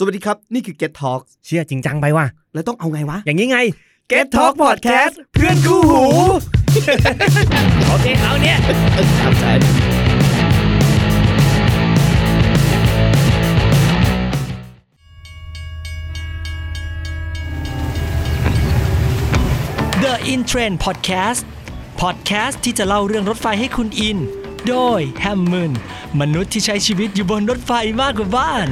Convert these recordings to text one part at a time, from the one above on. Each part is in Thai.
สวัสดีครับ นี่คือ Get Talk เชื่อจริงจังไปว่ะ แล้วต้องเอาไงวะ อย่างนี้ไง Get Talk Podcast เพื่อนคู่หู โอเค เอาเนี่ยครับใช่ The In Trend Podcast Podcast ที่จะเล่าเรื่องรถไฟให้คุณอิน โดยแฮมมืนมนุษย์ที่ใช้ชีวิตอยู่บนรถไฟมากกว่าบ้าน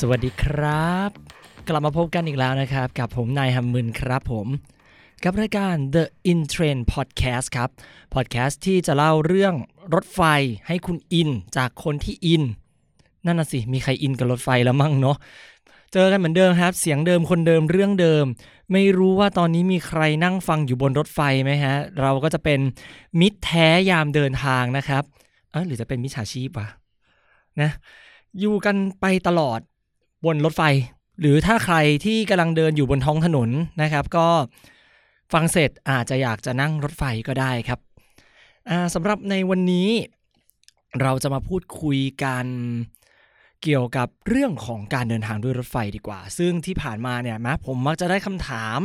สวัสดีครับ กลับมาพบกันอีกแล้วนะครับ กับผมนายฮัมมึนครับผม กับรายการ The In Trend Podcast ครับ Podcast ที่จะเล่าเรื่องรถไฟให้คุณอินจากคนที่อิน นั่นน่ะสิ มีใครอินกับรถไฟแล้วมั่งเนาะเจอกันเหมือนเดิมครับ เสียงเดิมคนเดิมเรื่องเดิม ไม่รู้ว่าตอนนี้มีใครนั่งฟังอยู่บนรถไฟไหมฮะ เราก็จะเป็นมิตรแท้ยามเดินทางนะครับเออหรือจะเป็นมิจฉาชีพวะนะอยู่กันไปตลอด บนรถไฟ หรือถ้าใครที่กำลังเดินอยู่บนท้องถนนนะครับ ก็ฟังเสร็จอาจจะอยากจะนั่งรถไฟก็ได้ครับสำหรับในวันนี้เราจะมาพูดคุยกันเกี่ยวกับเรื่องของการเดินทางด้วยรถไฟดีกว่า ซึ่งที่ผ่านมาเนี่ยนะผมมักจะได้คำถาม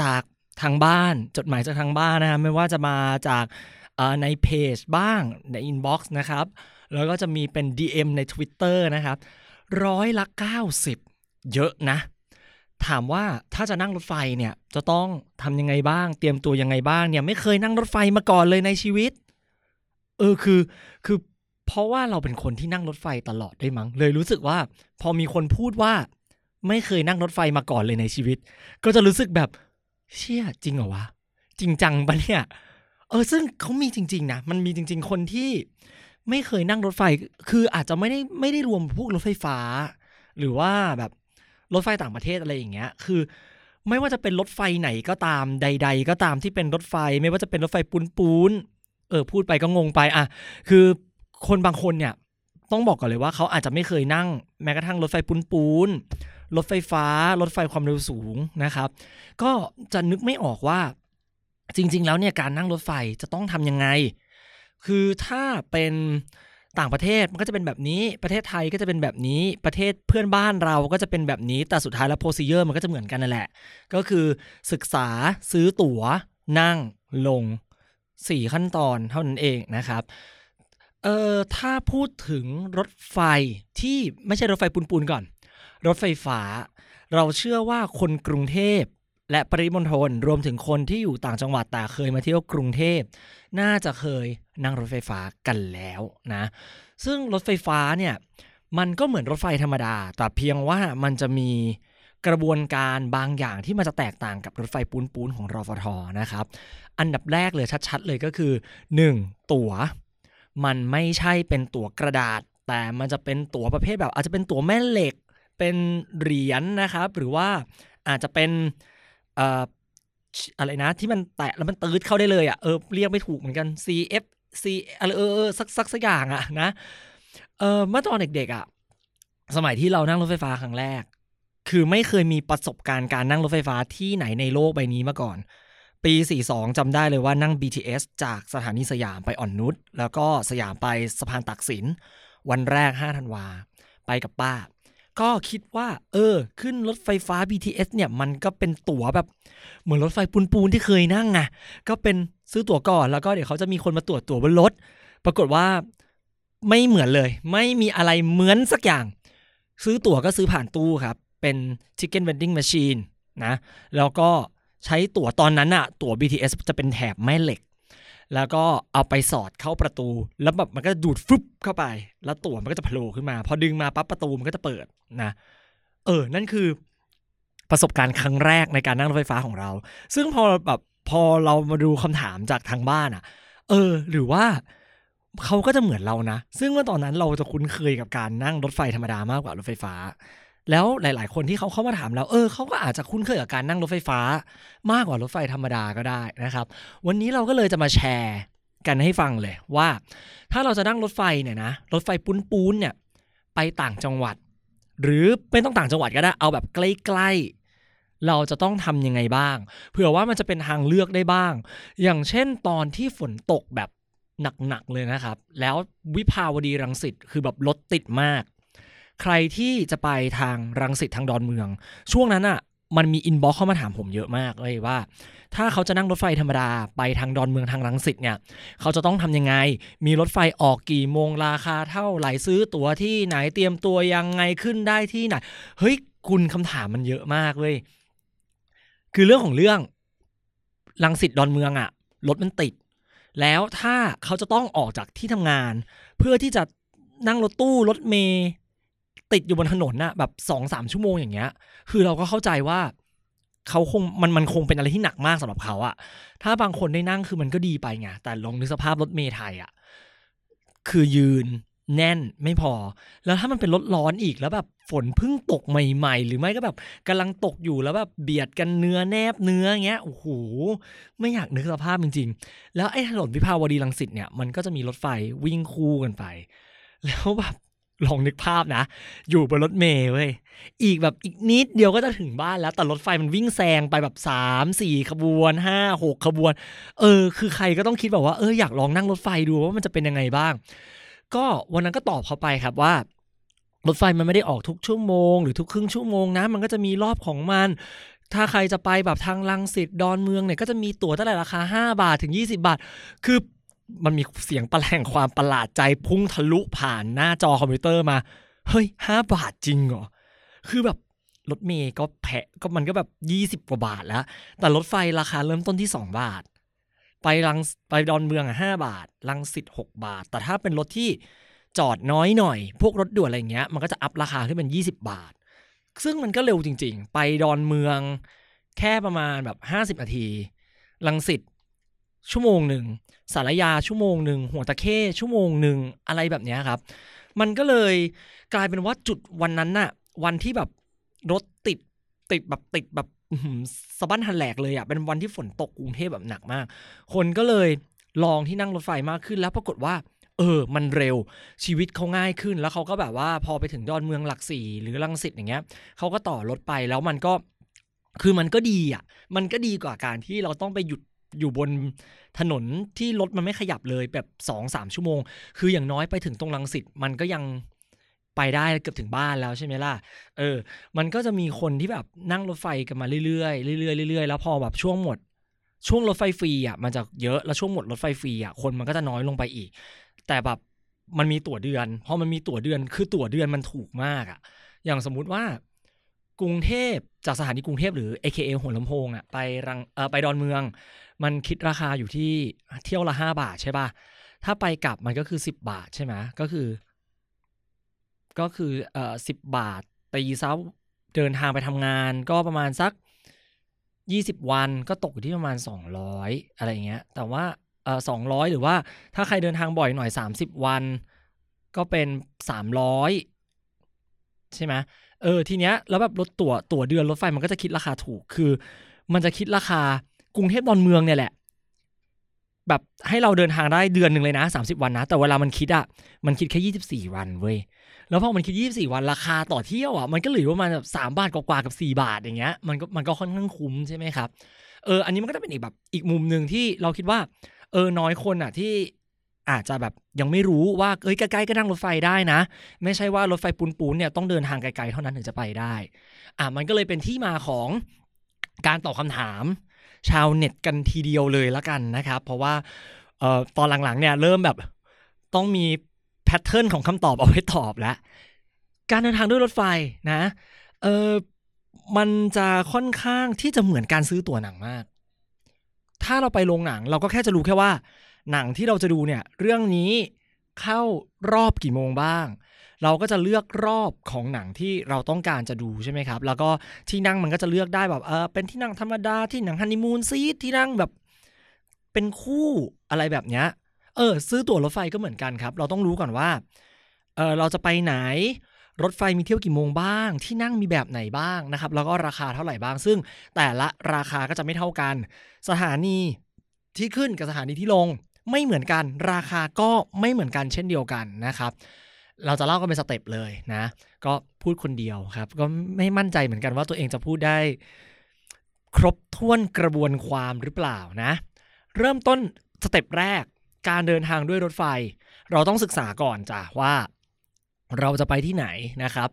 จากทางบ้าน จดหมายจากทางบ้านนะครับไม่ว่าจะมาจากในเพจบ้างในอินบ็อกซ์นะครับ แล้วก็จะมีเป็น DM ใน Twitter นะครับ ร้อยละ90 เยอะนะ ถามว่าถ้าจะนั่งรถไฟเนี่ยจะต้องทำยังไงบ้าง เตรียมตัวยังไงบ้างเนี่ยไม่เคยนั่งรถไฟมาก่อนเลยในชีวิต เออคือคือเพราะว่าเราเป็นคนที่นั่งรถไฟตลอดด้วยมั้ง เลยรู้สึกว่า พอมีคนพูดว่า ไม่เคยนั่งรถไฟมาก่อนเลยในชีวิต ก็จะรู้สึกแบบ เชี่ยจริงเหรอวะจริงจังปะเนี่ยเออซึ่งเขามีจริง ๆนะมันมีจริง ๆ คนที่ ไม่เคยนั่งรถไฟ คืออาจจะไม่ได้ไม่ได้รวมพวกรถไฟฟ้า หรือว่าแบบรถไฟต่างประเทศอะไรอย่างเงี้ย คือ ไม่ว่าจะเป็นรถไฟไหนก็ตามใด ๆ ก็ตามที่เป็นรถไฟ ไม่ว่าจะเป็นรถไฟปูนปูนๆเออพูดไปก็งงไปอะคือคนบางคนเนี่ยต้องบอกก่อนเลยว่าเขาอาจจะไม่เคยนั่งแม้กระทั่งรถไฟปูนปูนๆรถไฟฟ้า รถไฟความเร็วสูงนะครับ ก็จะนึกไม่ออกว่าจริง ๆ แล้วเนี่ยการนั่งรถไฟจะต้องทำยังไง คือถ้าเป็นต่างประเทศมันก็จะเป็นแบบนี้ ประเทศไทยก็จะเป็นแบบนี้ ประเทศเพื่อนบ้านเราก็จะเป็นแบบนี้ แต่สุดท้ายแล้วโ r o ซีเ r อร์มันก็จะเหมือนกันนั่นแหละ ก็คือศึกษาซื้อตั๋ว นั่งลงสี่ขั้นตอนเท่านั้นเองนะครับ เอ่อ ถ้าพูดถึงรถไฟที่ไม่ใช่รถไฟปูนๆก่อน รถไฟฟ้า เราเชื่อว่าคนกรุงเทพ และปริมณฑลรวมถึงคนที่อยู่ต่างจังหวัดแต่เคยมาเที่ยวกรุงเทพ น่าจะเคยนั่งรถไฟฟ้ากันแล้วนะ ซึ่งรถไฟฟ้าเนี่ยมันก็เหมือนรถไฟธรรมดา แต่เพียงว่ามันจะมีกระบวนการบางอย่างที่มันจะแตกต่างกับรถไฟปูนๆของรอฟทนะครับ อันดับแรกเลยชัดๆเลยก็คือ 1. ตั๋ว มันไม่ใช่เป็นตั๋วกระดาษ แต่มันจะเป็นตั๋วประเภทแบบ อาจจะเป็นตั๋วแม่เหล็ก เป็นเหรียญนะครับ หรือว่าอาจจะเป็น เอ่ออะไรนะ ที่มันแตะแล้วมันตืดเข้าได้เลยอะเออเรียกไม่ถูกเหมือนกัน CF C อะไรเออเออสักสักสักอย่างอะนะเออเมื่อตอนเด็กๆอะสมัยที่เรานั่งรถไฟฟ้าครั้งแรก คือไม่เคยมีประสบการณ์การนั่งรถไฟฟ้าที่ไหนในโลกใบนี้มาก่อน ปี 42จำได้เลยว่านั่ง BTS จากสถานีสยามไปอ่อนนุชแล้วก็สยามไปสะพานตักสิน วันแรก 5 ธันวา ไปกับป้า ก็คิดว่า เออ ขึ้นรถไฟฟ้า BTS เนี่ย มันก็เป็นตั๋วแบบ เหมือนรถไฟปูนๆที่เคยนั่งไงก็เป็นซื้อตั๋วก่อนแล้วก็เดี๋ยวเขาจะมีคนมาตรวจตั๋วบนรถ ปรากฏว่าไม่เหมือนเลย ไม่มีอะไรเหมือนสักอย่าง ซื้อตั๋วก็ซื้อผ่านตู้ครับ เป็น Chicken Vending Machine นะ แล้วก็ใช้ตั๋วตอนนั้นอะตั๋ว BTS จะเป็นแถบแม่เหล็ก แล้วก็เอาไปสอดเข้าประตู แล้วแบบมันก็ดูดฟึบเข้าไป แล้วตั๋วมันก็จะโผล่ขึ้นมา พอดึงมาปั๊บประตูมันก็จะเปิดนะ เออ นั่นคือประสบการณ์ครั้งแรกในการนั่งรถไฟฟ้าของเรา ซึ่งพอแบบพอเรามาดูคำถามจากทางบ้านอะ่ะ เออ หรือว่าเขาก็จะเหมือนเรานะ ซึ่งเมื่อตอนนั้นเราจะคุ้นเคยกับการนั่งรถไฟธรรมดามากกว่ารถไฟฟ้า แล้วหลาย ๆ คนที่เขาเข้ามาถามเราเออเขาก็อาจจะคุ้นเคยกับการนั่งรถไฟฟ้ามากกว่ารถไฟธรรมดาก็ได้นะครับ วันนี้เราก็เลยจะมาแชร์กันให้ฟังเลยว่า ถ้าเราจะนั่งรถไฟเนี่ยนะรถไฟปูนๆเนี่ยไปต่างจังหวัด หรือไม่ต้องต่างจังหวัดก็ได้เอาแบบใกล้ ๆ เราจะต้องทำยังไงบ้างเผื่อว่ามันจะเป็นทางเลือกได้บ้าง อย่างเช่นตอนที่ฝนตกแบบหนัก ๆ เลยนะครับ แล้ววิภาวดีรังสิตคือแบบรถติดมาก ใครที่จะไปทางรังสิตทางดอนเมือง ช่วงนั้นอะมันมี inbox เข้ามาถามผมเยอะมากเลยว่า ถ้าเขาจะนั่งรถไฟธรรมดาไปทางดอนเมืองทางรังสิตเนี่ย เขาจะต้องทำยังไง มีรถไฟออกกี่โมงราคาเท่าไหร่ซื้อตั๋วที่ไหนเตรียมตัวยังไงขึ้นได้ที่ไหนเฮ้ยคุณคำถามมันเยอะมากเว้ยคือเรื่องของเรื่องรังสิตดอนเมืองอะรถมันติด แล้วถ้าเขาจะต้องออกจากที่ทำงาน เพื่อที่จะนั่งรถตู้รถเมย์ ติดอยู่บนถนนน่ะแบบสองสามชั่วโมงอย่างเงี้ย คือเราก็เข้าใจว่าเขาคงมันมันคงเป็นอะไรที่หนักมากสำหรับเขาอะถ้าบางคนได้นั่งคือมันก็ดีไปไงแต่ลองนึกสภาพรถเมล์ไทยอะคือยืนแน่นไม่พอ แล้วถ้ามันเป็นรถร้อนอีกแล้วแบบฝนเพิ่งตกใหม่ ๆ หรือไม่ก็แบบกำลังตกอยู่แล้วแบบเบียดกันเนื้อแนบเนื้อเงี้ยโอ้โหไม่อยากนึกสภาพจริง ๆ แล้วไอ้ถนนวิภาวดีรังสิตเนี่ยมันก็จะมีรถไฟวิ่งคู่กันไป แล้วแบบ ลองนึกภาพนะ อยู่บนรถเมล์เว้ยอีกแบบอีกนิดเดียวก็จะถึงบ้านแล้ว แต่รถไฟมันวิ่งแซงไปแบบสามสี่ขบวนห้าหกขบวน เออ คือใครก็ต้องคิดแบบว่าเอออยากลองนั่งรถไฟดูว่ามันจะเป็นยังไงบ้าง ก็วันนั้นก็ตอบเขาไปครับว่ารถไฟมันไม่ได้ออกทุกชั่วโมงหรือทุกครึ่งชั่วโมงนะ มันก็จะมีรอบของมัน ถ้าใครจะไปแบบทางลังสิตดอนเมืองเนี่ยก็จะมีตั๋วตั้งแต่ราคา 5 บาทถึง 20 บาท คือ มันมีเสียงประแหลงความประหลาดใจพุ่งทะลุผ่านหน้าจอคอมพิวเตอร์มา เฮ้ยห้าบาทจริงเหรอ คือแบบรถเมย์ก็แพะก็มันก็แบบยี่สิบกว่าบาทแล้ว แต่รถไฟราคาเริ่มต้นที่สองบาท ไปรังไปดอนเมืองอะห้าบาท รังสิตหกบาท แต่ถ้าเป็นรถที่จอดน้อยหน่อย พวกรถด่วนอะไรเงี้ย มันก็จะอัพราคาขึ้นเป็นยี่สิบาท ซึ่งมันก็เร็วจริง ๆ ไปดอนเมือง แค่ประมาณแบบห้าสิบนาทีลังสิต ชั่วโมงหนึ่งสารยาชั่วโมงหนึ่งหัวตะเข้ชั่วโมงหนึ่งอะไรแบบนี้ครับ มันก็เลยกลายเป็นว่าจุดวันนั้นน่ะ วันที่แบบรถติดติดแบบติดแบบสะบั้นหันแหลกเลยอะเป็นวันที่ฝนตกกรุงเทพแบบหนักมาก คนก็เลยลองที่นั่งรถไฟมากขึ้นแล้วปรากฏว่า เออ มันเร็วชีวิตเขาง่ายขึ้นแล้วเขาก็แบบว่าพอไปถึงดอนเมืองหลักสี่หรือลังสิตอย่างเงี้ยเขาก็ต่อรถไปแล้วมันก็คือมันก็ดีอะ มันก็ดีกว่าการที่เราต้องไปหยุด อยู่บนถนนที่รถมันไม่ขยับเลยแบบสองสามชั่วโมง คืออย่างน้อยไปถึงตรงลังสิตมันก็ยังไปได้เกือบถึงบ้านแล้วใช่ไหมล่ะ เออ มันก็จะมีคนที่แบบนั่งรถไฟกันมาเรื่อยๆเรื่อยๆเรื่อยๆแล้วพอแบบช่วงหมด ช่วงรถไฟฟรีอะมันจะเยอะแล้วช่วงหมดรถไฟฟรีอะคนมันก็จะน้อยลงไปอีก แต่แบบมันมีตั๋วเดือนพอมันมีตั๋วเดือนคือตั๋วเดือนมันถูกมากอะ อย่างสมมุติว่ากรุงเทพจากสถานีกรุงเทพหรือ AKA หัวลำโพงอะไปรังเออไปดอนเมือง มันคิดราคาอยู่ที่เที่ยวละห้าบาทใช่ป่ะ ถ้าไปกลับมันก็คือสิบบาทใช่ไหมก็คือ ก็คือเอ่อสิบบาทตีซะเดินทางไปทำงานก็ประมาณสักยี่สิบวันก็ตกอยู่ที่ประมาณสองร้อยอะไรเงี้ย แต่ว่าเอ่อสองร้อยหรือว่าถ้าใครเดินทางบ่อยหน่อยสามสิบวัน ก็เป็นสามร้อยใช่ไหมเออทีเนี้ยแล้วแบบรถตั๋วตั๋วเดือนรถไฟมันก็จะคิดราคาถูกคือ มันจะคิดราคา กรุงเทพดอนเมืองเนี่ยแหละ แบบให้เราเดินทางได้เดือนหนึ่งเลยนะ30วันนะ แต่เวลามันคิดอะมันคิดแค่24วันเว้ยแล้วพอมันคิด24วันราคาต่อเที่ยวอะมันก็เหลือประมาณแบบสามบาทกว่ากับ4บาทอย่างเงี้ยมันก็มันก็ค่อนข้างคุ้มใช่ไหมครับเอออันนี้มันก็จะเป็นอีกแบบอีกมุมหนึ่งที่เราคิดว่า เออน้อยคนอะที่อาจจะแบบยังไม่รู้ว่าเอ้ยใกล้ๆก็นั่งรถไฟได้นะ ไม่ใช่ว่ารถไฟปูนๆเนี่ยต้องเดินทางไกลๆเท่านั้นถึงจะไปได้ อะมันก็เลยเป็นที่มาของการตอบคำถาม ชาวเน็ตกันทีเดียวเลยละกันนะครับ เพราะว่าเอ่อตอนหลังๆเนี่ยเริ่มแบบต้องมีแพทเทิร์นของคำตอบเอาไว้ตอบแล้ว การเดินทางด้วยรถไฟนะเออมันจะค่อนข้างที่จะเหมือนการซื้อตั๋วหนังมาก ถ้าเราไปโรงหนังเราก็แค่จะรู้แค่ว่า หนังที่เราจะดูเนี่ย เรื่องนี้เข้ารอบกี่โมงบ้าง เราก็จะเลือกรอบของหนังที่เราต้องการจะดูใช่ไหมครับ แล้วก็ที่นั่งมันก็จะเลือกได้แบบเออเป็นที่นั่งธรรมดาที่หนังฮันนีมูนซีทที่นั่งแบบเป็นคู่อะไรแบบเนี้ยเออ ซื้อตั๋วรถไฟก็เหมือนกันครับ เราต้องรู้ก่อนว่าเออเราจะไปไหนรถไฟมีเที่ยวกี่โมงบ้าง ที่นั่งมีแบบไหนบ้างนะครับ แล้วก็ราคาเท่าไหร่บ้าง ซึ่งแต่ละราคาก็จะไม่เท่ากัน สถานีที่ขึ้นกับสถานีที่ลง ไม่เหมือนกัน ราคาก็ไม่เหมือนกันเช่นเดียวกันนะครับ เราจะเล่ากันเป็น step เลยนะ ก็พูดคนเดียวครับ ก็ไม่มั่นใจเหมือนกันว่าตัวเองจะพูดได้ ครบถ้วนกระบวนความหรือเปล่านะ เริ่มต้น step แรกการเดินทางด้วยรถไฟ เราต้องศึกษาก่อนจ้ะว่าเราจะไปที่ไหนนะครับ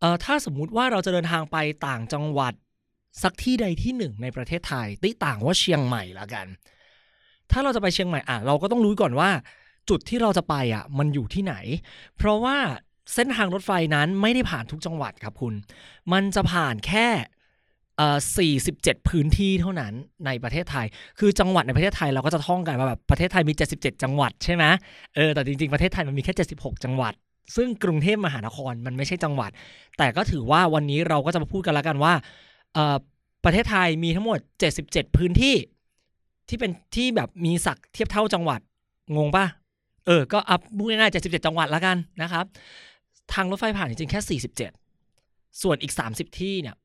เอ่อถ้าสมมุติว่าเราจะเดินทางไปต่างจังหวัดสักที่ใดที่หนึ่งในประเทศไทยติ๊ต่างว่าเชียงใหม่ละกัน ถ้าเราจะไปเชียงใหม่อะเราก็ต้องรู้ก่อนว่า จุดที่เราจะไปอะมันอยู่ที่ไหน เพราะว่าเส้นทางรถไฟนั้นไม่ได้ผ่านทุกจังหวัดครับคุณ มันจะผ่านแค่เอ่อ47 พื้นที่เท่านั้นในประเทศไทย คือจังหวัดในประเทศไทยเราก็จะท่องกันว่าแบบประเทศไทยมี 77 จังหวัดใช่ไหมเออแต่จริงๆประเทศไทยมันมีแค่ 76 จังหวัด ซึ่งกรุงเทพมหานครมันไม่ใช่จังหวัด แต่ก็ถือว่าวันนี้เราก็จะมาพูดกันแล้วกันว่าเอ่อประเทศไทยมีทั้งหมด 77 พื้นที่ ที่เป็นที่แบบมีศักเทียบเท่าจังหวัดงงปะ เออ ก็อัพพูดง่ายๆ77จังหวัดแล้วกันนะครับ ทางรถไฟผ่านจริงๆแค่ 47 ส่วนอีก 30 ที่เนี่ย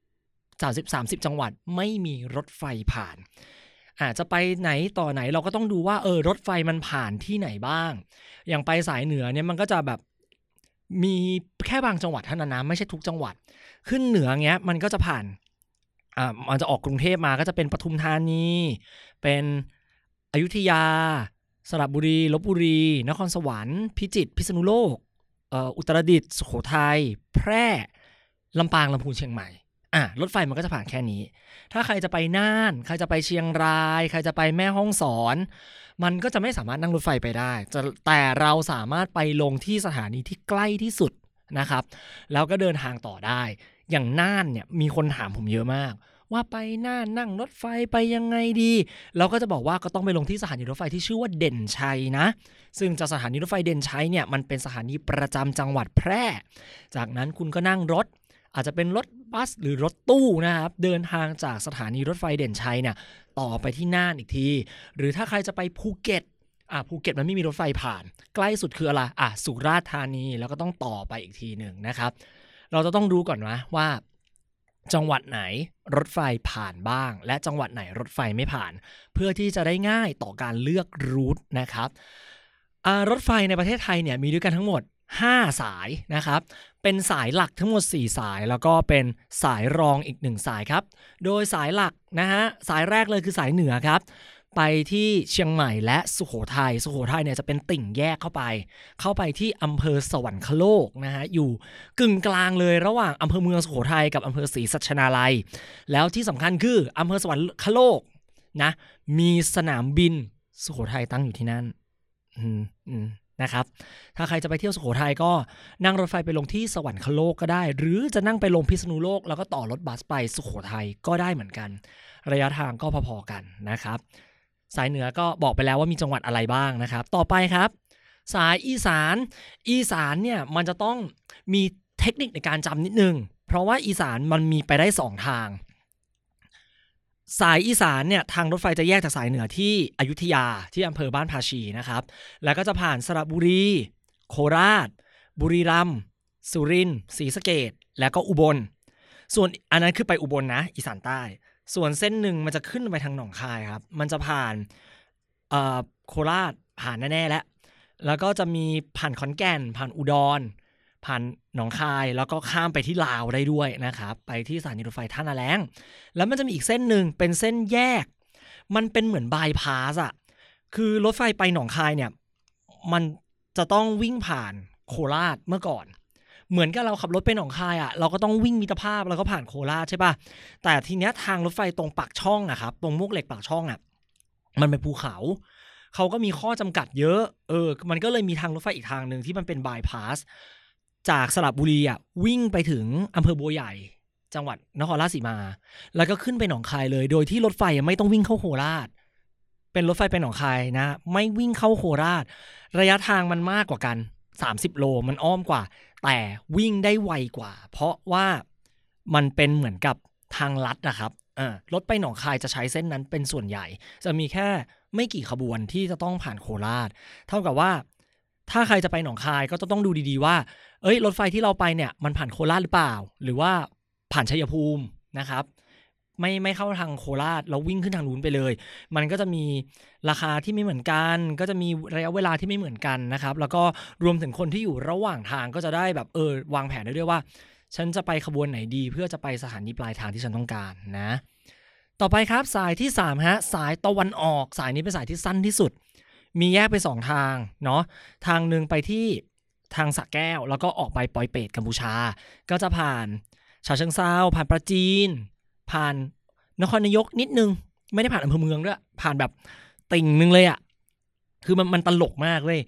30 30 จังหวัดไม่มีรถไฟผ่าน อาจจะไปไหนต่อไหนเราก็ต้องดูว่าเออรถไฟมันผ่านที่ไหนบ้าง อย่างไปสายเหนือเนี่ยมันก็จะแบบมีแค่บางจังหวัดเท่านั้นนะไม่ใช่ทุกจังหวัด ขึ้นเหนือเงี้ยมันก็จะผ่านอ่ามันจะออกกรุงเทพมาก็จะเป็นปทุมธานี เป็นอยุธยา สระบุรีลบบุรี นครสวรรค์ พิจิตรพิษณุโลกอุตรดิตถ์สุโขทัยแพร่ลำปางลำพูนเชียงใหม่อะรถไฟมันก็จะผ่านแค่นี้ ถ้าใครจะไปน่าน ใครจะไปเชียงราย ใครจะไปแม่ฮ่องสอน มันก็จะไม่สามารถนั่งรถไฟไปได้ แต่เราสามารถไปลงที่สถานีที่ใกล้ที่สุดนะครับ แล้วก็เดินทางต่อได้ อย่างน่านเนี่ยมีคนถามผมเยอะมาก ว่าไปน่านนั่งรถไฟไปยังไงดี เราก็จะบอกว่าก็ต้องไปลงที่สถานีรถไฟที่ชื่อว่าเด่นชัยนะ ซึ่งจากสถานีรถไฟเด่นชัยเนี่ยมันเป็นสถานีประจำจังหวัดแพร่ จากนั้นคุณก็นั่งรถอาจจะเป็นรถบัสหรือรถตู้นะครับ เดินทางจากสถานีรถไฟเด่นชัยเนี่ยต่อไปที่น่านอีกที หรือถ้าใครจะไปภูเก็ตอะภูเก็ตมันไม่มีรถไฟผ่าน ใกล้สุดคืออะไรอะสุราษฎร์ธานีแล้วก็ต้องต่อไปอีกทีหนึ่งนะครับ เราจะต้องดูก่อนนะว่า จังหวัดไหนรถไฟผ่านบ้าง และจังหวัดไหนรถไฟไม่ผ่าน เพื่อที่จะได้ง่ายต่อการเลือกรูทนะครับรถไฟในประเทศไทยเนี่ยมีด้วยกันทั้งหมด 5 สายนะครับ เป็นสายหลักทั้งหมด 4 สาย แล้วก็เป็นสายรองอีก 1 สายครับ โดยสายหลักนะฮะสายแรกเลยคือสายเหนือครับ ไปที่เชียงใหม่และสุโขทัยสุโขทัยเนี่ยจะเป็นติ่งแยกเข้าไป เข้าไปที่อำเภอสวรรคโลกนะฮะอยู่กึ่งกลางเลยระหว่างอำเภอเมืองสุโขทัยกับอำเภอศรีสัชนาลัย แล้วที่สำคัญคืออำเภอสวรรคโลกนะ มีสนามบินสุโขทัยตั้งอยู่ที่นั่น อืมอืมนะครับถ้าใครจะไปเที่ยวสุโขทัยก็นั่งรถไฟไปลงที่สวรรคโลกก็ได้ หรือจะนั่งไปลงพิษณุโลก แล้วก็ต่อรถบัสไปสุโขทัยก็ได้เหมือนกัน ระยะทางก็พอๆกันนะครับ สายเหนือก็บอกไปแล้วว่ามีจังหวัดอะไรบ้างนะครับ ต่อไปครับ สายอีสาน อีสานเนี่ยมันจะต้องมีเทคนิคในการจำนิดนึง เพราะว่าอีสานมันมีไปได้สองทาง สายอีสานเนี่ยทางรถไฟจะแยกจากสายเหนือที่อยุธยาที่อำเภอบ้านภาชีนะครับ แล้วก็จะผ่านสระบุรี โคราช บุรีรัมย์สุรินทร์ศรีสะเกดแล้วก็อุบล ส่วนอันนั้นคือไปอุบลนะ อีสานใต้ ส่วนเส้นหนึ่งมันจะขึ้นไปทางหนองคายครับ มันจะผ่านโคราชผ่านแน่ๆแล้ว แล้วก็จะมีผ่านขอนแก่น ผ่านอุดร ผ่านหนองคาย แล้วก็ข้ามไปที่ลาวได้ด้วยนะครับ ไปที่สถานีรถไฟท่านาแล้งแล้วมันจะมีอีกเส้นหนึ่งเป็นเส้นแยก มันเป็นเหมือนบายพาสอะคือรถไฟไปหนองคายเนี่ย มันจะต้องวิ่งผ่านโคราชเมื่อก่อน เหมือนกับเราขับรถไปหนองคายอะเราก็ต้องวิ่งมิตรภาพแล้วก็ผ่านโคราชใช่ปะแต่ทีเนี้ยทางรถไฟตรงปากช่องอะครับตรงมุกเหล็กปากช่องอะมันเป็นภูเขาเขาก็มีข้อจำกัดเยอะ เออ มันก็เลยมีทางรถไฟอีกทางหนึ่งที่มันเป็นบายพาสจากสระบุรีอะวิ่งไปถึงอำเภอบัวใหญ่ จังหวัดนครราชสีมา แล้วก็ขึ้นไปหนองคายเลย โดยที่รถไฟไม่ต้องวิ่งเข้าโคราช เป็นรถไฟไปหนองคายนะ ไม่วิ่งเข้าโคราช ระยะทางมันมากกว่ากัน 30 โลมันอ้อมกว่า แต่วิ่งได้ไวกว่า เพราะว่ามันเป็นเหมือนกับทางลัดนะครับรถไปหนองคายจะใช้เส้นนั้นเป็นส่วนใหญ่ จะมีแค่ไม่กี่ขบวนที่จะต้องผ่านโคราช เท่ากับว่า ถ้าใครจะไปหนองคายก็ต้องดูดีๆว่า เอ้ย รถไฟที่เราไปเนี่ยมันผ่านโคราชหรือเปล่า หรือว่าผ่านชัยภูมินะครับ ไม่ไม่เข้าทางโคราชแล้ววิ่งขึ้นทางนู้นไปเลย มันก็จะมีราคาที่ไม่เหมือนกัน ก็จะมีระยะเวลาที่ไม่เหมือนกันนะครับ แล้วก็รวมถึงคนที่อยู่ระหว่างทางก็จะได้แบบเออวางแผนได้ด้วยว่า ฉันจะไปขบวนไหนดี เพื่อจะไปสถานีปลายทางที่ฉันต้องการนะ ต่อไปครับสายที่3ฮะสายตะวันออก สายนี้เป็นสายที่สั้นที่สุด มีแยกไปสองทางเนาะทางหนึ่งไปที่ทางสะแก้ว แล้วก็ออกไปปอยเปตกัมพูชา ก็จะผ่านฉะเชิงเซาผ่านปราจีน ผ่านนครนายกนิดนึง ไม่ได้ผ่านอำเภอเมืองด้วยผ่านแบบติ่งนึงเลยอะ่ะ คือมันมันตลกมากเว้ย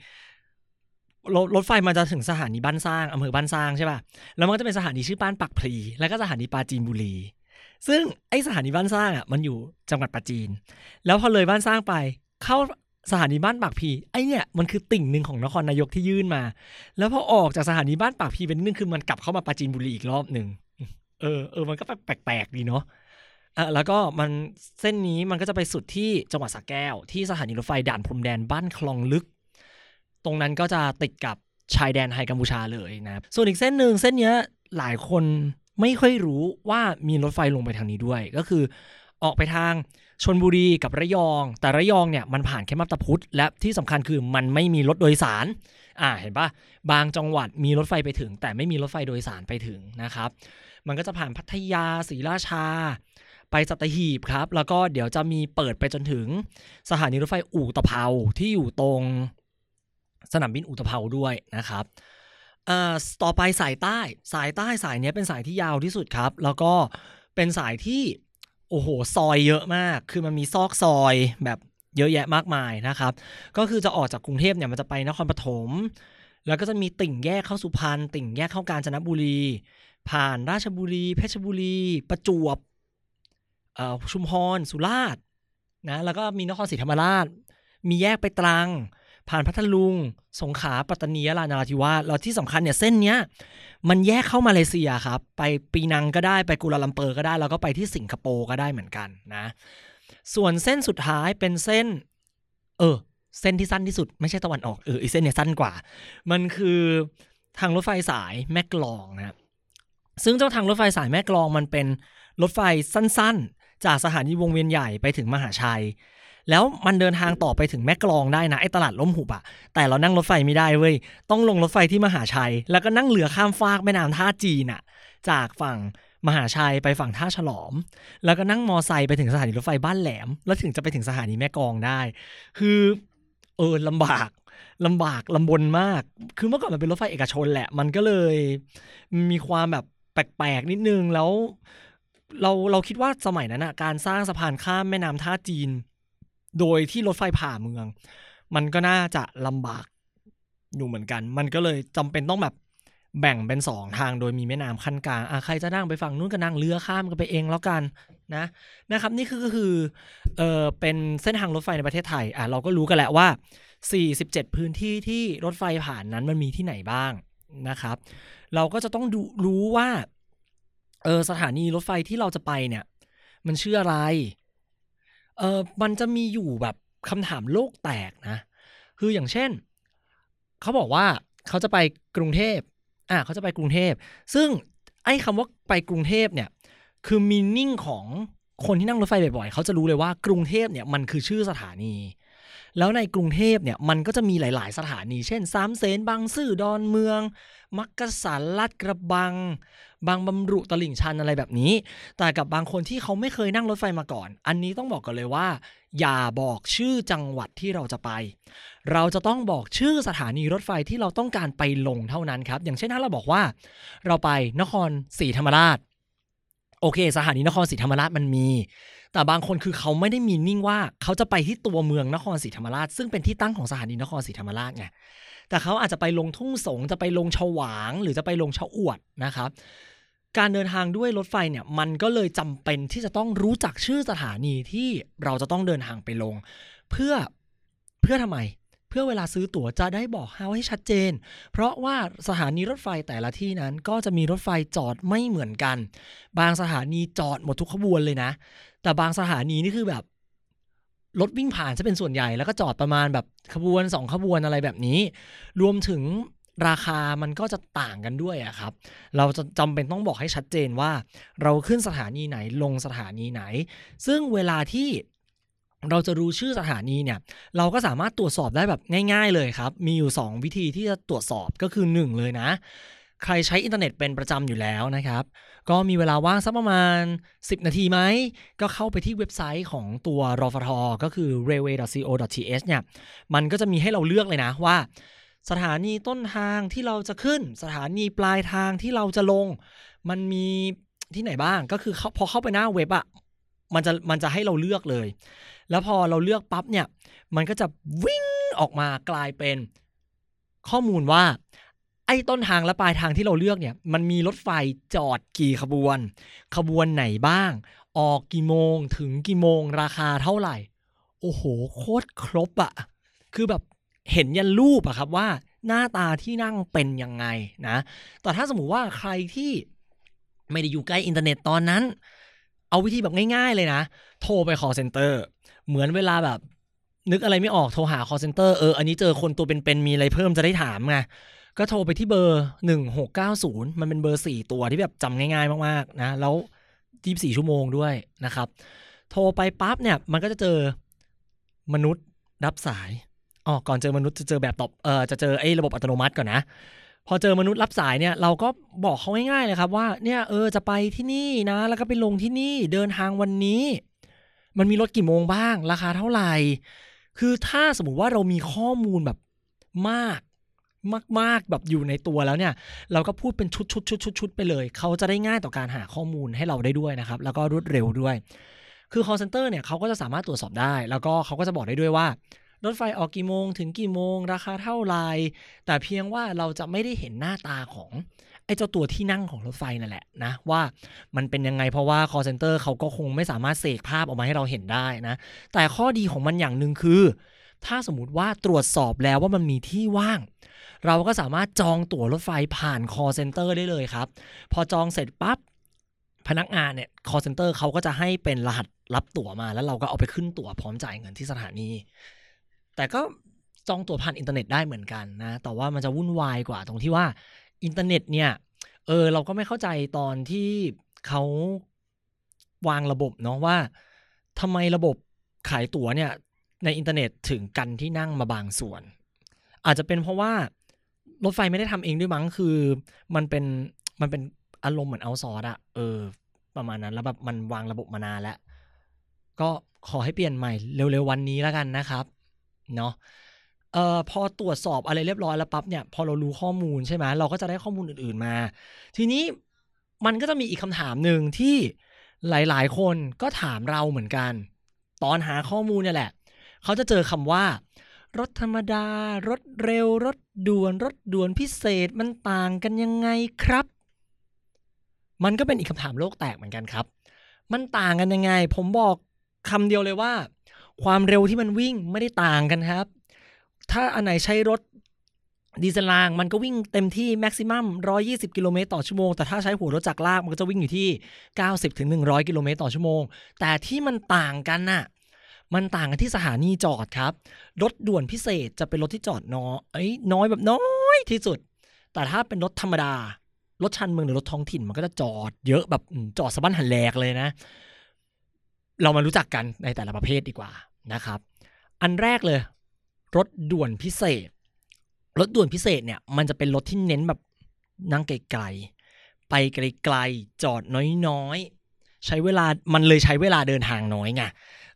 รถรถไฟมันจะถึงสถานีบ้านสร้างอำเภอบ้านสร้างใช่ป่ะ แล้วมันก็จะเป็นสถานีชื่อบ้านปักพลี แล้วก็สถานีปราจีนบุรี ซึ่งไอสถานีบ้านสร้างอะมันอยู่จังหวัดปราจีน แล้วพอเลยบ้านสร้างไป เข้าสถานีบ้านปากพีไอเนี่ยมันคือติ่งหนึ่งของนครนายกที่ยื่นมา แล้วพอออกจากสถานีบ้านปากพีเป็นนึงคือมันกลับเข้ามาปราจีนบุรีอีกรอบหนึ่ง เออเออมันก็แปลกๆดีเนาะอะแล้วก็มันเส้นนี้มันก็จะไปสุดที่จังหวัดสระแก้ว ที่สถานีรถไฟด่านพรมแดนบ้านคลองลึก ตรงนั้นก็จะติดกับชายแดนไทยกัมพูชาเลยนะครับส่วนอีกเส้นหนึ่งเส้นเนี้ยหลายคนไม่ค่อยรู้ว่ามีรถไฟลงไปทางนี้ด้วย ก็คือออกไปทางชนบุรีกับระยอง แต่ระยองเนี่ยมันผ่านแค่มาบตาพุธและที่สำคัญคือมันไม่มีรถโดยสารอ่าเห็นปะบางจังหวัดมีรถไฟไปถึง แต่ไม่มีรถไฟโดยสารไปถึงนะครับ มันก็จะผ่านพัทยาศรีราชา ไปสัตหีบครับ แล้วก็เดี๋ยวจะมีเปิดไปจนถึงสถานีรถไฟอู่ตะเภาที่อยู่ตรงสนามบินอู่ตะเภาด้วยนะครับต่อไปสายใต้ สายใต้สายเนี้ยเป็นสายที่ยาวที่สุดครับ แล้วก็เป็นสายที่โอ้โหซอยเยอะมาก คือมันมีซอกซอยแบบเยอะแยะมากมายนะครับ ก็คือจะออกจากกรุงเทพเนี่ยมันจะไปนครปฐม แล้วก็จะมีติ่งแยกเข้าสุพรรณ ติ่งแยกเข้ากาญจนบุรี ผ่านราชบุรี เพชรบุรี ประจวบชุมพร สุราษฎร์นะแล้วก็มีนครศรีธรรมราช มีแยกไปตรัง ผ่านพัทลุง สงขลาปัตตานีลานราธิวาสแล้วที่สำคัญเนี่ยเส้นเนี้ยมันแยกเข้ามาเลเซียครับ ไปปีนังก็ได้ไปกัวลาลัมเปอร์ก็ได้ แล้วก็ไปที่สิงคโปร์ก็ได้เหมือนกันนะส่วนเส้นสุดท้ายเป็นเส้น เออ เส้นที่สั้นที่สุด ไม่ใช่ตะวันออกเออเส้นเนี่ยสั้นกว่า มันคือทางรถไฟสายแม่กลองนะครับ ซึ่งเจ้าทางรถไฟสายแม่กลองมันเป็นรถไฟสั้นๆ จากสถานีวงเวียนใหญ่ไปถึงมหาชัย แล้วมันเดินทางต่อไปถึงแม่กลองได้นะไอ้ตลาดล้มหุบอะแต่เรานั่งรถไฟไม่ได้เว้ยต้องลงรถไฟที่มหาชัย แล้วก็นั่งเรือข้ามฟากแม่น้ำท่าจีนอะจากฝั่งมหาชัยไปฝั่งท่าฉลอม แล้วก็นั่งมอไซค์ไปถึงสถานีรถไฟบ้านแหลม แล้วถึงจะไปถึงสถานีแม่กลองได้ คือเออลำบากลำบากลำบนมาก คือเมื่อก่อนมันเป็นรถไฟเอกชนแหละ มันก็เลยมีความแบบ แปลกๆนิดนึงแล้ว เราเราคิดว่าสมัยนั้นอะการสร้างสะพานข้ามแม่น้ำท่าจีน โดยที่รถไฟผ่าเมือง มันก็น่าจะลำบากอยู่เหมือนกัน มันก็เลยจำเป็นต้องแบบแบ่งเป็นสองทางโดยมีแม่น้ำขั้นกลางอะใครจะนั่งไปฝั่งนู้นก็นั่งเรือข้ามกันไปเองแล้วกันนะนะครับนี่คือก็คือเออเป็นเส้นทางรถไฟในประเทศไทยอะเราก็รู้กันแหละว่า 47 พื้นที่ที่รถไฟผ่านนั้นมันมีที่ไหนบ้างนะครับ เราก็จะต้องดูรู้ว่าเออสถานีรถไฟที่เราจะไปเนี่ย มันชื่ออะไรเออมันจะมีอยู่แบบคำถามโลกแตกนะ คืออย่างเช่น เขาบอกว่าเขาจะไปกรุงเทพอะเขาจะไปกรุงเทพ ซึ่งไอ้คำว่าไปกรุงเทพเนี่ย คือมีนิ่งของคนที่นั่งรถไฟบ่อยๆ เขาจะรู้เลยว่ากรุงเทพเนี่ยมันคือชื่อสถานี แล้วในกรุงเทพเนี่ยมันก็จะมีหลาย ๆ สถานี เช่นสามเสนบางซื่อดอนเมือง มักกะสันลาดกระบัง บางบำรุตลิ่งชันอะไรแบบนี้ แต่กับบางคนที่เขาไม่เคยนั่งรถไฟมาก่อน อันนี้ต้องบอกกันเลยว่า อย่าบอกชื่อจังหวัดที่เราจะไป เราจะต้องบอกชื่อสถานีรถไฟที่เราต้องการไปลงเท่านั้นครับ อย่างเช่นถ้าเราบอกว่า เราไปนครศรีธรรมราช โอเค สถานีนครศรีธรรมราชมันมี แต่บางคนคือเขาไม่ได้มีนิ่งว่าเขาจะไปที่ตัวเมืองนครศรีธรรมราช ซึ่งเป็นที่ตั้งของสถานีนครศรีธรรมราชไงแต่เขาอาจจะไปลงทุ่งสงจะไปลงฉวาง หรือจะไปลงชะอวดนะครับ การเดินทางด้วยรถไฟเนี่ยมันก็เลยจำเป็นที่จะต้องรู้จักชื่อสถานีที่เราจะต้องเดินทางไปลง เพื่อเพื่อทำไม พื่อเวลาซื้อตั๋วจะได้บอกให้ชัดเจน เพราะว่าสถานีรถไฟแต่ละที่นั้นก็จะมีรถไฟจอดไม่เหมือนกัน บางสถานีจอดหมดทุกขบวนเลยนะ แต่บางสถานีนี่คือแบบรถวิ่งผ่านจะเป็นส่วนใหญ่แล้วก็จอดประมาณแบบขบวนสองขบวนอะไรแบบนี้ รวมถึงราคามันก็จะต่างกันด้วยอะครับ เราจะจำเป็นต้องบอกให้ชัดเจนว่า เราขึ้นสถานีไหนลงสถานีไหน ซึ่งเวลาที่ เราจะรู้ชื่อสถานีเนี่ย เราก็สามารถตรวจสอบได้แบบง่าย ๆ เลยครับ มีอยู่ 2 วิธีที่จะตรวจสอบก็คือ 1 เลยนะ ใครใช้อินเทอร์เน็ตเป็นประจำอยู่แล้วนะครับ ก็มีเวลาว่างสักประมาณ 10 นาทีไหม ก็เข้าไปที่เว็บไซต์ของตัวรฟทก็คือ railway.co.th เนี่ย มันก็จะมีให้เราเลือกเลยนะว่า สถานีต้นทางที่เราจะขึ้น สถานีปลายทางที่เราจะลง มันมีที่ไหนบ้างก็คือพอเข้าไปหน้าเว็บอะมันจะมันจะให้เราเลือกเลย แล้วพอเราเลือกปั๊บเนี่ยมันก็จะวิ่งออกมากลายเป็นข้อมูลว่า ไอ้ต้นทางและปลายทางที่เราเลือกเนี่ยมันมีรถไฟจอดกี่ขบวน ขบวนไหนบ้าง ออกกี่โมงถึงกี่โมงราคาเท่าไหร่ โอ้โหโคตรครบอะคือแบบเห็นยันรูปอะครับว่าหน้าตาที่นั่งเป็นยังไงนะ แต่ถ้าสมมติว่าใครที่ไม่ได้อยู่ใกล้อินเทอร์เน็ตตอนนั้น เอาวิธีแบบง่าย ๆ เลยนะ โทรไป call center เหมือนเวลาแบบ นึกอะไรไม่ออกโทรหา call center เอออันนี้เจอคนตัวเป็นๆมีอะไรเพิ่มจะได้ถามไงก็โทรไปที่เบอร์ 1690 มันเป็นเบอร์ 4 ตัวที่แบบจำง่ายๆมากๆนะ แล้ว 24 ชั่วโมงด้วยนะครับ โทรไปปั๊บเนี่ย มันก็จะเจอมนุษย์รับสายอ๋อก่อนเจอมนุษย์จะเจอแบบตอบเออจะเจอไอ้ระบบอัตโนมัติก่อนนะ พอเจอมนุษย์รับสายเนี่ย เราก็บอกเขาง่ายๆเลยครับว่าเนี่ยเออจะไปที่นี่นะ แล้วก็ไปลงที่นี่เดินทางวันนี้ มันมีรถกี่โมงบ้าง ราคาเท่าไหร่ คือถ้าสมมุติว่าเรามีข้อมูลแบบมากมาก ๆ แบบอยู่ในตัวแล้วเนี่ย เราก็พูดเป็นชุดชุดชุดชุดชุดไปเลย เขาจะได้ง่ายต่อการหาข้อมูลให้เราได้ด้วยนะครับ แล้วก็รวดเร็วด้วย คือ call center เนี่ยเขาก็จะสามารถตรวจสอบได้ แล้วก็เขาก็จะบอกได้ด้วยว่า รถไฟออกกี่โมง ถึงกี่โมง ราคาเท่าไรแต่เพียงว่าเราจะไม่ได้เห็นหน้าตาของ ไอ้เจ้าตัวที่นั่งของรถไฟนั่นแหละนะว่ามันเป็นยังไงเพราะว่า call center เขาก็คงไม่สามารถเสกภาพออกมาให้เราเห็นได้นะ แต่ข้อดีของมันอย่างหนึ่งคือ ถ้าสมมติว่าตรวจสอบแล้วว่ามันมีที่ว่าง เราก็สามารถจองตั๋วรถไฟผ่าน call center ได้เลยครับ พอจองเสร็จปั๊บพนักงานเนี่ย call center เขาก็จะให้เป็นรหัสรับตั๋วมา แล้วเราก็เอาไปขึ้นตั๋วพร้อมจ่ายเงินที่สถานี แต่ก็จองตั๋วผ่านอินเทอร์เน็ตได้เหมือนกันนะ แต่ว่ามันจะวุ่นวายกว่าตรงที่ว่า อินเทอร์เน็ตเนี่ยเออเราก็ไม่เข้าใจตอนที่เขาวางระบบเนาะว่าทำไมระบบขายตั๋วเนี่ยในอินเทอร์เน็ตถึงกันที่นั่งมาบางส่วน อาจจะเป็นเพราะว่ารถไฟไม่ได้ทำเองด้วยมั้งคือมันเป็นมันเป็นอารมณ์เหมือน outsource อะเออ ประมาณนั้นแล้วแบบมันวางระบบมานานแล้ว ก็ขอให้เปลี่ยนใหม่เร็วๆวันนี้แล้วกันนะครับ เนาะ เอ่อพอตรวจสอบอะไรเรียบร้อยแล้วปั๊บเนี่ยพอเรารู้ข้อมูลใช่ไหมเราก็จะได้ข้อมูลอื่นๆมา ทีนี้มันก็จะมีอีกคำถามหนึ่งที่หลายๆ คนก็ถามเราเหมือนกัน ตอนหาข้อมูลเนี่ยแหละ เขาจะเจอคำว่า รถธรรมดา รถเร็ว รถด่วน รถด่วนพิเศษมันต่างกันยังไงครับ มันก็เป็นอีกคำถามโลกแตกเหมือนกันครับ มันต่างกันยังไง ผมบอกคำเดียวเลยว่า ความเร็วที่มันวิ่งไม่ได้ต่างกันครับ ถ้าอันไหนใช้รถดีเซลรางมันก็วิ่งเต็มที่แม็กซิมัม120 กิโลเมตรต่อชั่วโมง แต่ถ้าใช้หัวรถจักรลากมันก็จะวิ่งอยู่ที่ 90ถึง100 กิโลเมตรต่อชั่วโมง แต่ที่มันต่างกันน่ะ มันต่างกันที่สถานีจอดครับ รถด่วนพิเศษจะเป็นรถที่จอดน้อยน้อยแบบน้อยที่สุด แต่ถ้าเป็นรถธรรมดา รถชันเมืองหรือรถท้องถิ่นมันก็จะจอดเยอะแบบจอดสะบั้นหันแหลกเลยนะ เรามารู้จักกันในแต่ละประเภทดีกว่านะครับ อันแรกเลย รถด่วนพิเศษ รถด่วนพิเศษเนี่ย มันจะเป็นรถที่เน้นแบบนั่งไกลๆ ไปไกลๆ จอดน้อยๆ ใช้เวลา มันเลยใช้เวลาเดินทางน้อยไง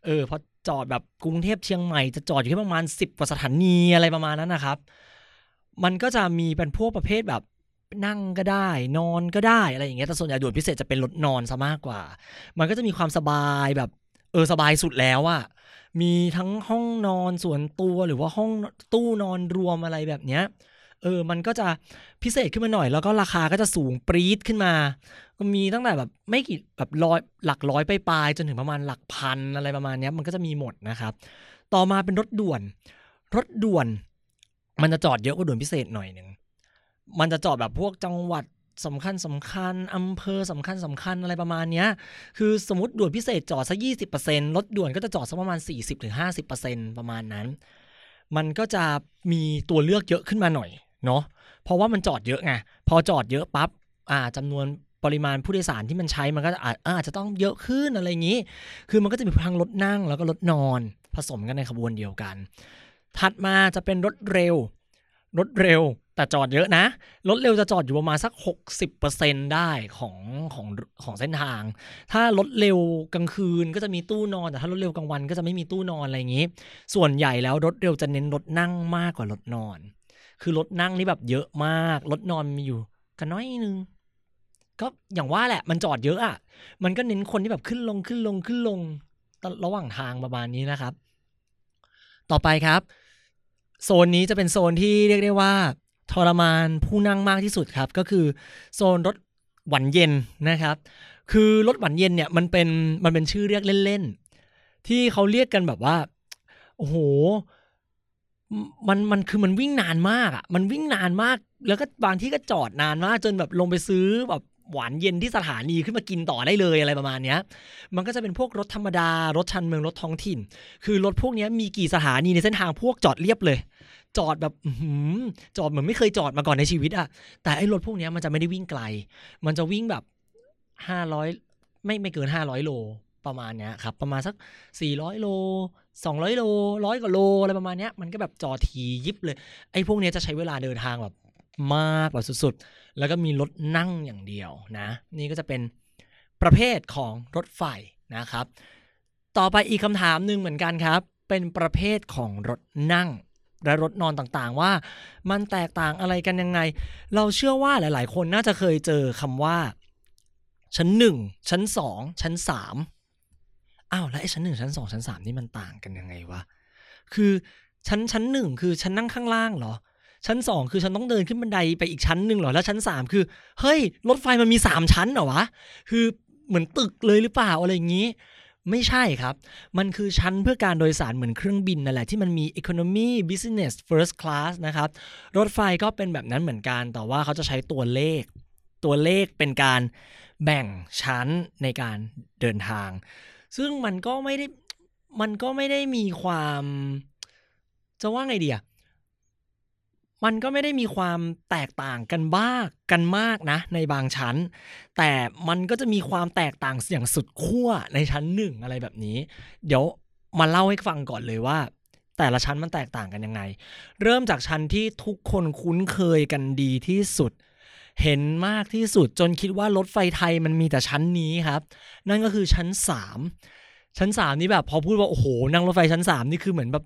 เออพอจอดแบบกรุงเทพเชียงใหม่จะจอดอยู่แค่ประมาณ 10 กว่าสถานีอะไรประมาณนั้นนะครับ มันก็จะมีเป็นพวกประเภทแบบนั่งก็ได้นอนก็ได้อะไรอย่างเงี้ยแต่ส่วนใหญ่ด่วนพิเศษจะเป็นรถนอนซะมากกว่า มันก็จะมีความสบายแบบ เออสบายสุดแล้วอะ มีทั้งห้องนอนส่วนตัวหรือว่าห้องตู้นอนรวมอะไรแบบเนี้ยเออ มันก็จะพิเศษขึ้นมาหน่อย แล้วก็ราคาก็จะสูงปรี๊ดขึ้นมา ก็มีตั้งแต่แบบไม่กี่แบบร้อยหลักร้อยไปปลายจนถึงประมาณหลักพันอะไรประมาณนี้มันก็จะมีหมดนะครับ ต่อมาเป็นรถด่วน รถด่วน มันจะจอดเยอะกว่าด่วนพิเศษหน่อยหนึ่งมันจะจอดแบบพวกจังหวัด สำคัญสำคัญอำเภอสำคัญสำคัญอะไรประมาณเนี้ยคือสมมติด่วนพิเศษจอดสักยี่สิบเปอร์เซ็นรถด่วนก็จะจอดสักประมาณสี่สิบถึงห้าสิบเปอร์เซ็นประมาณนั้น มันก็จะมีตัวเลือกเยอะขึ้นมาหน่อยเนาะเพราะว่ามันจอดเยอะไงพอจอดเยอะปั๊บอ่าจำนวนปริมาณผู้โดยสารที่มันใช้มันก็อาจอาจจะต้องเยอะขึ้นอะไรอย่างนี้ คือมันก็จะมีทั้งรถนั่งแล้วก็รถนอนผสมกันในขบวนเดียวกัน ถัดมาจะเป็นรถเร็ว รถเร็ว แต่จอดเยอะนะ รถเร็วจะจอดอยู่ประมาณสัก 60%ได้ของของของเส้นทาง ถ้ารถเร็วกลางคืนก็จะมีตู้นอน แต่ถ้ารถเร็วกลางวันก็จะไม่มีตู้นอนอะไรอย่างนี้ ส่วนใหญ่แล้วรถเร็วจะเน้นรถนั่งมากกว่ารถนอน คือรถนั่งนี่แบบเยอะมาก รถนอนมีอยู่กันน้อยนึงก็อย่างว่าแหละมันจอดเยอะอะ มันก็เน้นคนที่แบบขึ้นลงขึ้นลงขึ้นลงระหว่างทางประมาณนี้นะครับ ต่อไปครับ โซนนี้จะเป็นโซนที่เรียกได้ว่า ทรมานผู้นั่งมากที่สุดครับ ก็คือโซนรถหวานเย็นนะครับ คือรถหวานเย็นเนี่ยมันเป็นมันเป็นชื่อเรียกเล่นๆ ที่เขาเรียกกันแบบว่าโอ้โหมันมันคือมันวิ่งนานมากอะมันวิ่งนานมาก แล้วก็บางที่ก็จอดนานมากจนแบบลงไปซื้อแบบหวานเย็นที่สถานีขึ้นมากินต่อได้เลยอะไรประมาณเนี้ย มันก็จะเป็นพวกรถธรรมดารถชันเมืองรถท้องถิ่น คือรถพวกนี้มีกี่สถานีในเส้นทางพวกจอดเรียบเลย จอดแบบหืจอดเหมือนไม่เคยจอดมาก่อนในชีวิตอะแต่ไอ้รถพวกนี้มันจะไม่ได้วิ่งไกล มันจะวิ่งแบบห้าร้อยไม่ไม่เกินห้าร้อยโลประมาณเนี้ยครับ ประมาณสักสี่ร้อยโลสองร้อยโลร้อยกว่าโลอะไรประมาณเนี้ยมันก็แบบจอทียิบเลย ไอ้พวกเนี้ยจะใช้เวลาเดินทางแบบมากแบบสุดๆ แล้วก็มีรถนั่งอย่างเดียวนะ นี่ก็จะเป็นประเภทของรถไฟนะครับ ต่อไปอีกคำถามหนึ่งเหมือนกันครับ เป็นประเภทของรถนั่ง และรถนอนต่างๆ ว่ามันแตกต่างอะไรกันยังไง เราเชื่อว่าหลาย ๆ คนน่าจะเคยเจอคำว่า ชั้นหนึ่งชั้นสองชั้นสามอ้าวแล้วไอ้ชั้นหนึ่งชั้นสองชั้นสามนี่มันต่างกันยังไงวะคือชั้นชั้นหนึ่งคือชั้นนั่งข้างล่างเหรอ ชั้นสองคือฉันต้องเดินขึ้นบันไดไปอีกชั้นหนึ่งเหรอแล้วชั้นสามคือเฮ้ยรถไฟมันมีสามชั้นเหรอวะคือเหมือนตึกเลยหรือเปล่าอะไรอย่างนี้ ไม่ใช่ครับ มันคือชั้นเพื่อการโดยสารเหมือนเครื่องบินนั่นแหละที่มันมี economy business first class นะครับ รถไฟก็เป็นแบบนั้นเหมือนกัน แต่ว่าเขาจะใช้ตัวเลข ตัวเลขเป็นการแบ่งชั้นในการเดินทาง ซึ่งมันก็ไม่ได้ มันก็ไม่ได้มีความ จะว่าไงดีอะ มันก็ไม่ได้มีความแตกต่างกันบ้างกันมากนะ ในบางชั้น แต่มันก็จะมีความแตกต่างอย่างสุดขั้วในชั้นหนึ่งอะไรแบบนี้ เดี๋ยวมาเล่าให้ฟังก่อนเลยว่า แต่ละชั้นมันแตกต่างกันยังไง เริ่มจากชั้นที่ทุกคนคุ้นเคยกันดีที่สุด เห็นมากที่สุดจนคิดว่ารถไฟไทยมันมีแต่ชั้นนี้ครับ นั่นก็คือชั้นสามชั้นสามนี่แบบพอพูดว่าโอ้โหนั่งรถไฟชั้นสามนี่คือเหมือนแบบ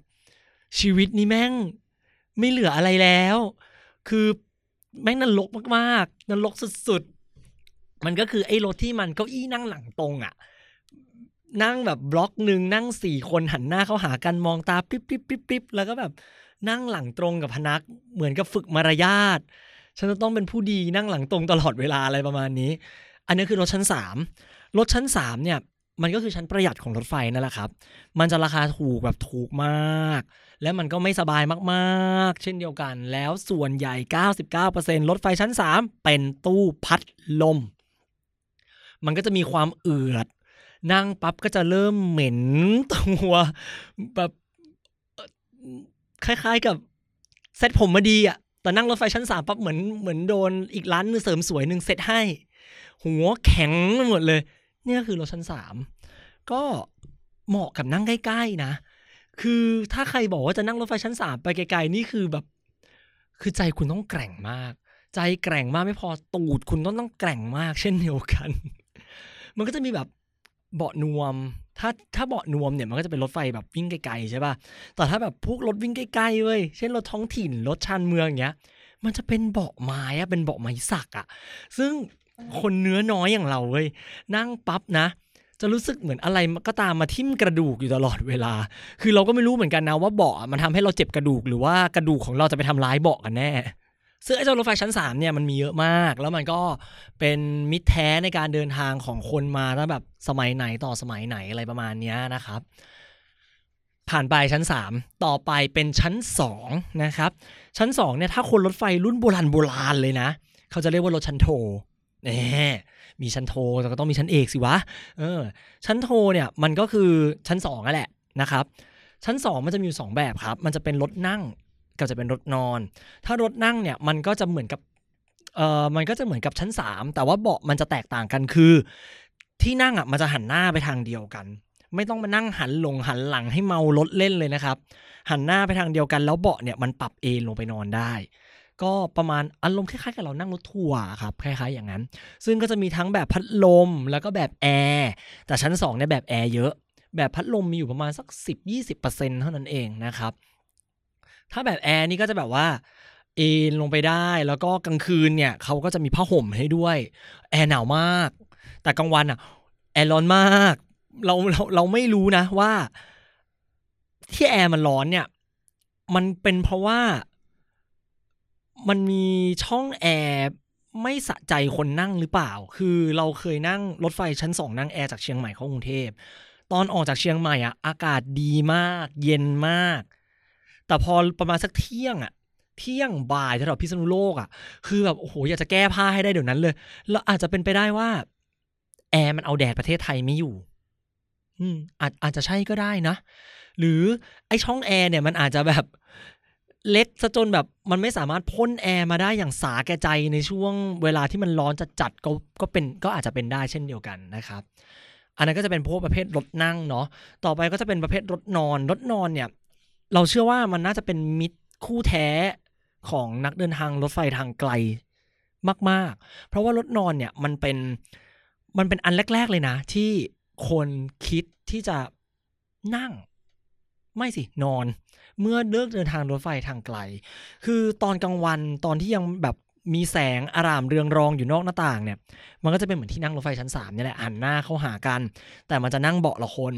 ชีวิตนี่แม่ง ไม่เหลืออะไรแล้ว คือแม่งนรกมากๆนรกสุดๆ มันก็คือไอ้รถที่มันเก้าอี้นั่งหลังตรงอะ่ะ นั่งแบบบล็อกหนึ่งนั่งสี่คนหันหน้าเข้าหากันมองตาปิ๊บปิ๊บปิ๊บปิ๊บแล้วก็แบบนั่งหลังตรงกับพนักเหมือนกับฝึกมารยาทฉันจะต้องเป็นผู้ดีนั่งหลังตรงตลอดเวลาอะไรประมาณนี้ อันนี้คือรถชั้นสามรถชั้นสามเนี่ย มันก็คือชั้นประหยัดของรถไฟนั่นแหละครับ มันจะราคาถูกแบบถูกมาก และมันก็ไม่สบายมาก ๆ เช่นเดียวกัน แล้วส่วนใหญ่ 99%รถไฟชั้น 3 เป็นตู้พัดลม มันก็จะมีความเอือด นั่งปั๊บก็จะเริ่มเหม็นตัวแบบคล้าย ๆกับเซ็ตผมมาดีอะแต่นั่งรถไฟชั้นสามปั๊บเหมือนเหมือนโดนอีกร้านนึงเสริมสวยหนึ่งเซ็ตให้ หัวแข็งหมดเลย เนี่ยคือรถชั้นสามก็เหมาะกับนั่งใกล้ ๆ นะ คือถ้าใครบอกว่าจะนั่งรถไฟชั้นสามไปไกลๆนี่คือแบบ คือใจคุณต้องแกร่งมาก ใจแกร่งมากไม่พอตูดคุณต้องต้องแกร่งมาก เช่นเดียวกัน มันก็จะมีแบบเบาะนวม ถ้าถ้าเบาะนวมเนี่ยมันก็จะเป็นรถไฟแบบวิ่งไกลๆใช่ป่ะแต่ถ้าแบบพวกรถวิ่งใกล้ๆเว้ยเช่นรถท้องถิ่นรถชานเมืองอย่างเงี้ย มันจะเป็นเบาะไม้อะเป็นเบาะไม้สักอะซึ่งคนเนื้อน้อยอย่างเราเว้ยนั่งปั๊บนะ จะรู้สึกเหมือนอะไรก็ตามมาทิ่มกระดูกอยู่ตลอดเวลา คือเราก็ไม่รู้เหมือนกันนะว่าเบาะมันทำให้เราเจ็บกระดูกหรือว่ากระดูกของเราจะไปทำร้ายเบาะกันแน่ซึ่งไอ้เจ้ารถไฟชั้น3เนี่ยมันมีเยอะมาก แล้วมันก็เป็นมิตรแท้ในการเดินทางของคนมาตั้งแบบสมัยไหนต่อสมัยไหนอะไรประมาณนี้นะครับ ผ่านไปชั้น 3 ต่อไปเป็นชั้น2นะครับชั้น2เนี่ยถ้าคนรถไฟรุ่นโบราณโบราณเลยนะ เขาจะเรียกว่ารถชั้นโท แน่มีชั้นโทแต่ก็ต้องมีชั้นเอกสิวะ เออ ชั้นโทเนี่ยมันก็คือชั้น2นั่นแหละนะครับ ชั้น2มันจะมีอยู่สองแบบครับ มันจะเป็นรถนั่งกับจะเป็นรถนอน ถ้ารถนั่งเนี่ยมันก็จะเหมือนกับ เอ่อมันก็จะเหมือนกับชั้น3แต่ว่าเบาะมันจะแตกต่างกันคือ ที่นั่งอะมันจะหันหน้าไปทางเดียวกัน ไม่ต้องมานั่งหันลงหันหลังให้เมารถเล่นเลยนะครับ หันหน้าไปทางเดียวกันแล้วเบาะเนี่ยมันปรับเอนลงไปนอนได้ ก็ประมาณอารมณ์คล้ายๆกับเรานั่งรถทัวร์ครับคล้ายๆอย่างนั้น ซึ่งก็จะมีทั้งแบบพัดลมแล้วก็แบบแอร์แต่ชั้น2เนี่ยแบบแอร์เยอะ แบบพัดลมมีอยู่ประมาณสัก 10-20%เท่านั้นเองนะครับ ถ้าแบบแอร์นี่ก็จะแบบว่าเอนลงไปได้แล้วก็กลางคืนเนี่ยเขาก็จะมีผ้าห่มให้ด้วยแอร์หนาวมาก แต่กลางวันอะแอร์ร้อนมาก เราเราเราไม่รู้นะว่า ที่แอร์มันร้อนเนี่ย มันเป็นเพราะว่า มันมีช่องแอร์ไม่สะใจคนนั่งหรือเปล่า คือเราเคยนั่งรถไฟชั้นสองนั่งแอร์จากเชียงใหม่เข้ากรุงเทพ ตอนออกจากเชียงใหม่อะ อากาศดีมาก เย็นมาก แต่พอประมาณสักเที่ยงอะ เที่ยงบ่ายแถวพิษณุโลกอะ คือแบบโอ้โหอยากจะแก้ผ้าให้ได้เดี๋ยวนั้นเลย แล้วอาจจะเป็นไปได้ว่า แอร์มันเอาแดดประเทศไทยไม่อยู่ อืมอาจอาจจะใช่ก็ได้นะ หรือไอช่องแอร์เนี่ยมันอาจจะแบบ เล็กซะจนแบบมันไม่สามารถพ่นแอร์มาได้อย่างสาแก่ใจในช่วงเวลาที่มันร้อนจัดจัดๆก็ก็เป็นก็อาจจะเป็นได้เช่นเดียวกันนะครับ อันนั้นก็จะเป็นพวกประเภทรถนั่งเนาะต่อไปก็จะเป็นประเภทรถนอนรถนอนเนี่ย เราเชื่อว่ามันน่าจะเป็นมิตรคู่แท้ของนักเดินทางรถไฟทางไกลมาก ๆ เพราะว่ารถนอนเนี่ยมันเป็นมันเป็นอันแรก ๆ เลยนะ ที่คนคิดที่จะนั่ง ไม่สินอน เมื่อเลิกเดินทางรถไฟทางไกล คือตอนกลางวันตอนที่ยังแบบมีแสงอารามเรืองรองอยู่นอกหน้าต่างเนี่ย มันก็จะเป็นเหมือนที่นั่งรถไฟชั้นสามนี่แหละหันหน้าเข้าหากัน แต่มันจะนั่งเบาะละคน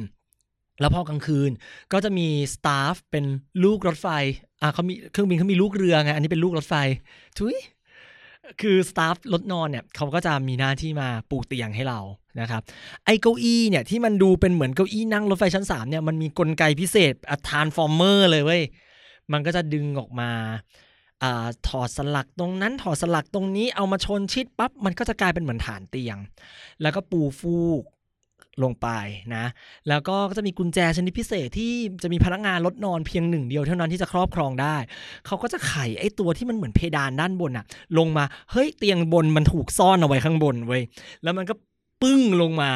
แล้วพอกลางคืนก็จะมีสตาฟเป็นลูกรถไฟอะเขามีเครื่องบินเขามีลูกเรือไงอันนี้เป็นลูกรถไฟทุยคือสตาฟรถนอนเนี่ยเขาก็จะมีหน้าที่มาปูเตียงให้เรา นะครับไอ้เก้าอี้เนี่ยที่มันดูเป็นเหมือนเก้าอี้นั่งรถไฟชั้น3เนี่ยมันมีกลไกพิเศษอะทานฟอร์เมอร์เลยเว้ยมันก็จะดึงออกมาอ่าถอดสลักตรงนั้นถอดสลักตรงนี้เอามาชนชิดปั๊บมันก็จะกลายเป็นเหมือนฐานเตียง แล้วก็ปูฟูกลงไปนะ แล้วก็จะมีกุญแจชนิดพิเศษที่จะมีพนักงานรถนอนเพียงหนึ่งเดียวเท่านั้นที่จะครอบครองได้ เขาก็จะไขไอ้ตัวที่มันเหมือนเพดานด้านบนอะลงมา เฮ้ยเตียงบนมันถูกซ่อนเอาไว้ข้างบนเว้ย แล้วมันก็ ปึ้งลงมา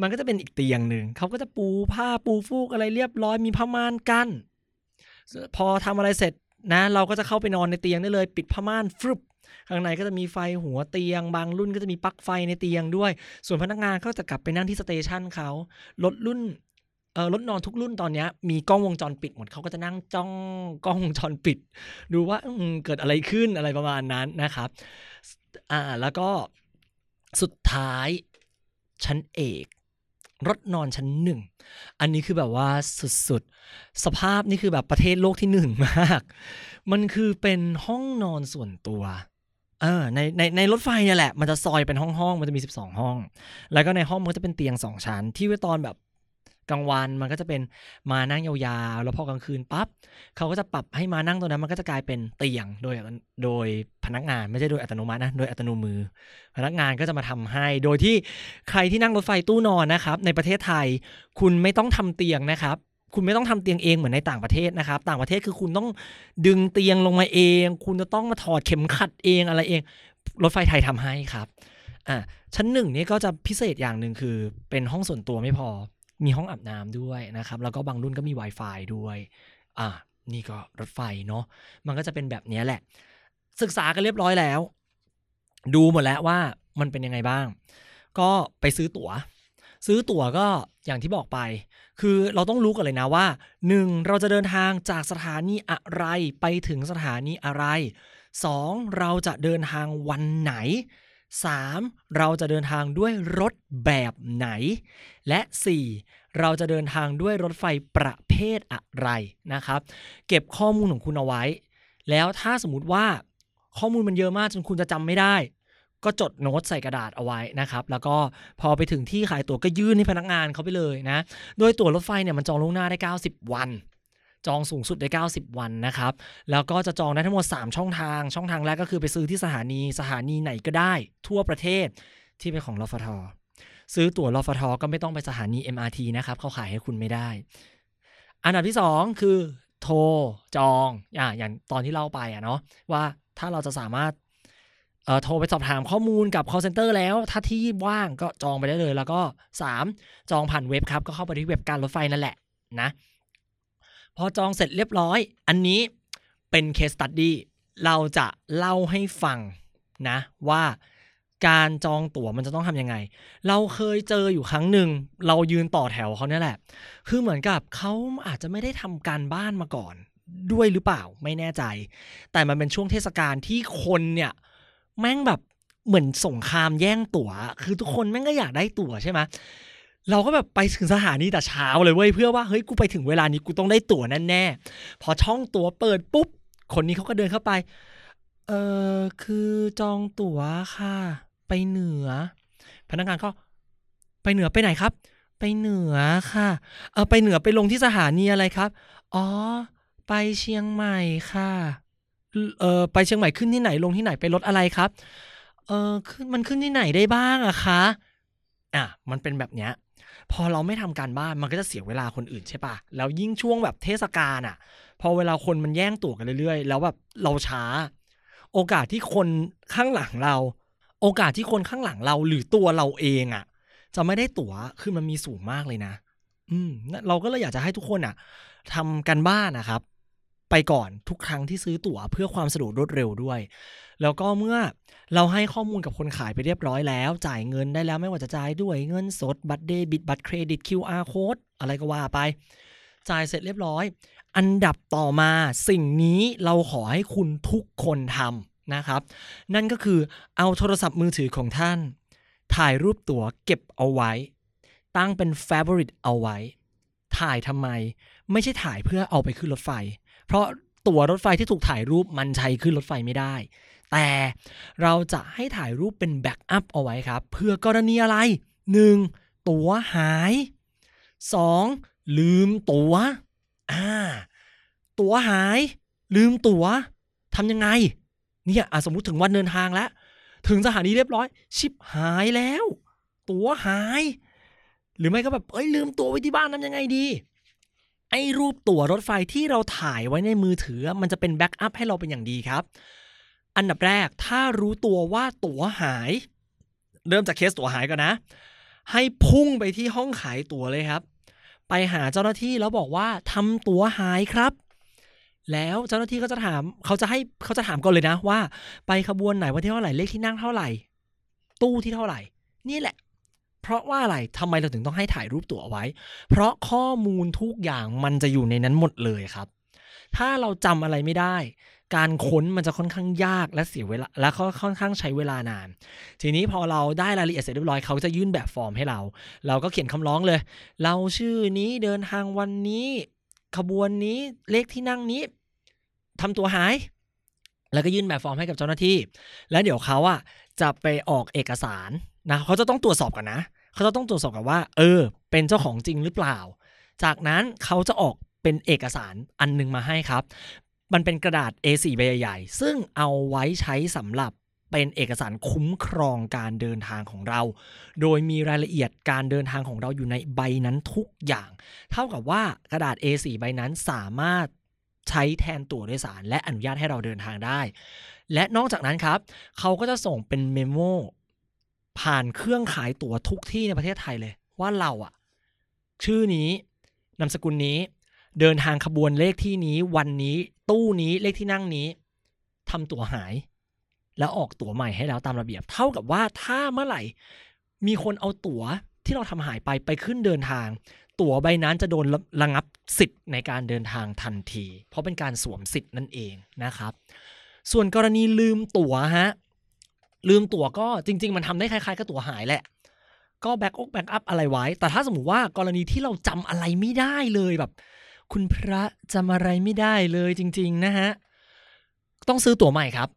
มันก็จะเป็นอีกเตียงหนึ่งเขาก็จะปูผ้าปูฟูกอะไรเรียบร้อยมีผ้าม่านกั้นพอทำอะไรเสร็จนะ เราก็จะเข้าไปนอนในเตียงได้เลย ปิดผ้าม่านฟึบข้างในก็จะมีไฟหัวเตียง บางรุ่นก็จะมีปลั๊กไฟในเตียงด้วย ส่วนพนักงานก็จะกลับไปนั่งที่สเตชันเขารถรุ่นเออรถนอนทุกรุ่นตอนนี้มีกล้องวงจรปิดหมดเขาก็จะนั่งจ้องกล้องวงจรปิด ดูว่าเกิดอะไรขึ้นอะไรประมาณนั้นนะครับ อ่าแล้วก็สุดท้าย ชั้นเอกรถนอนชั้นหนึ่ง อันนี้คือแบบว่าสุดๆ สภาพนี่คือแบบประเทศโลกที่หนึ่งมาก มันคือเป็นห้องนอนส่วนตัว เออ ในในในรถไฟเนี่ยแหละ มันจะซอยเป็นห้องห้องๆมันจะมี 12 ห้อง แล้วก็ในห้องมันจะเป็นเตียงสองชั้น ที่ไว้ตอนแบบ กลางวันมันก็จะเป็นมานั่งยาวๆ แล้วพอกลางคืนปั๊บเขาก็จะปรับให้มานั่งตรงนั้นมันก็จะกลายเป็นเตียงโดยโดยพนักงานไม่ใช่โดยอัตโนมัตินะโดยอัตโนมือ พนักงานก็จะมาทำให้ โดยที่ใครที่นั่งรถไฟตู้นอนนะครับ ในประเทศไทย คุณไม่ต้องทำเตียงนะครับคุณไม่ต้องทำเตียงเองเหมือนในต่างประเทศนะครับ ต่างประเทศคือคุณต้องดึงเตียงลงมาเอง คุณจะต้องมาถอดเข็มขัดเองอะไรเอง รถไฟไทยทำให้ครับ อ่าชั้นหนึ่งนี่ก็จะพิเศษอย่างหนึ่งคือเป็นห้องส่วนตัวไม่พอ มีห้องอาบน้ำด้วยนะครับ แล้วก็บางรุ่นก็มี Wi-Fi ด้วย อ่า นี่ก็รถไฟเนาะ มันก็จะเป็นแบบนี้แหละ ศึกษากันเรียบร้อยแล้ว ดูหมดแล้วว่ามันเป็นยังไงบ้าง ก็ไปซื้อตั๋ว ซื้อตั๋วก็อย่างที่บอกไป คือเราต้องรู้กันเลยนะว่าหนึ่งเราจะเดินทางจากสถานีอะไรไปถึงสถานีอะไร 2. เราจะเดินทางวันไหน 3. เราจะเดินทางด้วยรถแบบไหน และ 4. เราจะเดินทางด้วยรถไฟประเภทอะไรนะครับ เก็บข้อมูลของคุณเอาไว้ แล้วถ้าสมมติว่าข้อมูลมันเยอะมากจนคุณจะจำไม่ได้ ก็จดโน้ตใส่กระดาษเอาไว้นะครับ แล้วก็พอไปถึงที่ขายตั๋วก็ยื่นให้พนักงานเขาไปเลยนะ โดยตั๋วรถไฟเนี่ยมันจองล่วงหน้าได้ 90 วัน จองสูงสุดได้ 90 วันนะครับ แล้วก็จะจองได้ทั้งหมด 3 ช่องทาง ช่องทางแรกก็คือไปซื้อที่สถานี สถานีไหนก็ได้ ทั่วประเทศที่เป็นของรฟท ซื้อตั๋วรฟท ก็ไม่ต้องไปสถานี MRT นะครับเขาขายให้คุณไม่ได้ อันดับที่ 2 คือโทรจองอ่าอย่างตอนที่เล่าไปอะเนาะว่าถ้าเราจะสามารถเอ่อโทรไปสอบถามข้อมูลกับ call center แล้ว ถ้าที่ว่างก็จองไปได้เลย แล้วก็ 3 จองผ่านเว็บครับ ก็เข้าไปที่เว็บการรถไฟนั่นแหละนะ พอจองเสร็จเรียบร้อย อันนี้เป็น case study เราจะเล่าให้ฟังนะว่าการจองตั๋วมันจะต้องทำยังไง เราเคยเจออยู่ครั้งหนึ่ง เรายืนต่อแถวเขาเนี่ยแหละ คือเหมือนกับเขาอาจจะไม่ได้ทำการบ้านมาก่อน ด้วยหรือเปล่าไม่แน่ใจ แต่มันเป็นช่วงเทศกาลที่คนเนี่ย แม่งแบบเหมือนสงครามแย่งตั๋ว คือทุกคนแม่งก็อยากได้ตั๋วใช่ไหม เราก็แบบไปถึงสถานีแต่เช้าเลยเว้ยเพื่อว่าเฮ้ยกูไปถึงเวลานี้กูต้องได้ตั๋วแน่ๆพอช่องตั๋วเปิดปุ๊บ คนนี้เขาก็เดินเข้าไป เออคือจองตั๋วค่ะ ไปเหนือ พนักงานก็ไปเหนือไปไหนครับ ไปเหนือค่ะ เออไปเหนือไปลงที่สถานีอะไรครับ อ๋อ ไปเชียงใหม่ค่ะ เออไปเชียงใหม่ขึ้นที่ไหนลงที่ไหนไปรถอะไรครับ เออขึ้นมันขึ้นที่ไหนได้บ้างอะคะอะมันเป็นแบบเนี้ย พอเราไม่ทำการบ้านมันก็จะเสียเวลาคนอื่นใช่ปะแล้วยิ่งช่วงแบบเทศกาลอะ พอเวลาคนมันแย่งตั๋วกันเรื่อยๆ แล้วแบบเราช้า โอกาสที่คนข้างหลังเรา โอกาสที่คนข้างหลังเราหรือตัวเราเองอะ จะไม่ได้ตั๋วคือมันมีสูงมากเลยนะ อืมเราก็เลยอยากจะให้ทุกคนอะทำกันบ้านนะครับ ไปก่อนทุกครั้งที่ซื้อตั๋วเพื่อความสะดวกรวดเร็วด้วย แล้วก็เมื่อเราให้ข้อมูลกับคนขายไปเรียบร้อยแล้ว จ่ายเงินได้แล้วไม่ว่าจะจ่ายด้วยเงินสดบัตรเดบิตบัตรเครดิต QR code อะไรก็ว่าไป จ่ายเสร็จเรียบร้อย อันดับต่อมาสิ่งนี้เราขอให้คุณทุกคนทำนะครับ นั่นก็คือเอาโทรศัพท์มือถือของท่าน ถ่ายรูปตั๋วเก็บเอาไว้ ตั้งเป็น favorite เอาไว้ ถ่ายทำไม ไม่ใช่ถ่ายเพื่อเอาไปขึ้นรถไฟ เพราะตั๋วรถไฟที่ถูกถ่ายรูปมันใช้ขึ้นรถไฟไม่ได้ แต่เราจะให้ถ่ายรูปเป็นแบ็กอัพเอาไว้ครับ เพื่อกรณีอะไร 1. ตั๋วหาย 2. ลืมตั๋วอ่าตั๋วหาย ลืมตั๋วทำยังไง เนี่ยสมมุติถึงวันเดินทางแล้ว ถึงสถานีเรียบร้อย ชิบหายแล้ว ตั๋วหาย หรือไม่ก็แบบ เอ้ยลืมตั๋วไว้ที่บ้านทำยังไงดีไอ้รูปตั๋วรถไฟที่เราถ่ายไว้ในมือถือ มันจะเป็น backup ให้เราเป็นอย่างดีครับ อันดับแรกถ้ารู้ตัวว่าตั๋วหาย เริ่มจากเคสตั๋วหายก่อนนะ ให้พุ่งไปที่ห้องขายตั๋วเลยครับ ไปหาเจ้าหน้าที่แล้วบอกว่าทำตั๋วหายครับ แล้วเจ้าหน้าที่ก็จะถามเขาจะให้เขาจะถามก่อนเลยนะว่า ไปขบวนไหนวันที่เท่าไหร่เลขที่นั่งเท่าไหร่ ตู้ที่เท่าไหร่ นี่แหละ เพราะว่าอะไรทำไมเราถึงต้องให้ถ่ายรูปตั๋วเอาไว้ เพราะข้อมูลทุกอย่างมันจะอยู่ในนั้นหมดเลยครับ ถ้าเราจำอะไรไม่ได้ การค้นมันจะค่อนข้างยากและเสียเวลาและก็ค่อนข้างใช้เวลานาน ทีนี้พอเราได้รายละเอียดเสร็จเรียบร้อยเขาจะยื่นแบบฟอร์มให้เรา เราก็เขียนคำร้องเลย เราชื่อนี้เดินทางวันนี้ขบวนนี้เลขที่นั่งนี้ทำตัวหาย แล้วก็ยื่นแบบฟอร์มให้กับเจ้าหน้าที่ แล้วเดี๋ยวเขาอะจะไปออกเอกสารนะเขาจะต้องตรวจสอบก่อนนะเขาจะต้องตรวจสอบกันว่า เออ เป็นเจ้าของจริงหรือเปล่า จากนั้นเขาจะออกเป็นเอกสารอันหนึงมาให้ครับ มันเป็นกระดาษ A4 ใบใหญ่ๆ ซึ่งเอาไว้ใช้สำหรับเป็นเอกสารคุ้มครองการเดินทางของเรา โดยมีรายละเอียดการเดินทางของเราอยู่ในใบนั้นทุกอย่าง เท่ากับว่ากระดาษ A4 ใบนั้นสามารถใช้แทนตั๋วโดยสาร และอนุญาตให้เราเดินทางได้ และนอกจากนั้นครับ เขาก็จะส่งเป็นเมมโมผ่านเครื่องขายตั๋วทุกที่ในประเทศไทยเลย ว่าเราอะชื่อนี้นามสกุลนี้ เดินทางขบวนเลขที่นี้วันนี้ ตู้นี้เลขที่นั่งนี้ทำตั๋วหาย แล้วออกตั๋วใหม่ให้แล้วตามระเบียบ เท่ากับว่าถ้าเมื่อไหร่ มีคนเอาตั๋วที่เราทำหายไปไปขึ้นเดินทาง ตั๋วใบนั้นจะโดนระงับสิทธิ์ในการเดินทางทันที เพราะเป็นการสวมสิทธิ์นั่นเองนะครับ ส่วนกรณีลืมตั๋วฮะลืมตั๋วก็จริง ๆ มันทำได้คล้ายๆกับตั๋วหายแหละก็แบ็กอกแบ็กอัพอะไรไว้ แต่ถ้าสมมติว่ากรณีที่เราจำอะไรไม่ได้เลยแบบ คุณพระจำอะไรไม่ได้เลยจริง ๆ นะฮะ ต้องซื้อตั๋วใหม่ครับ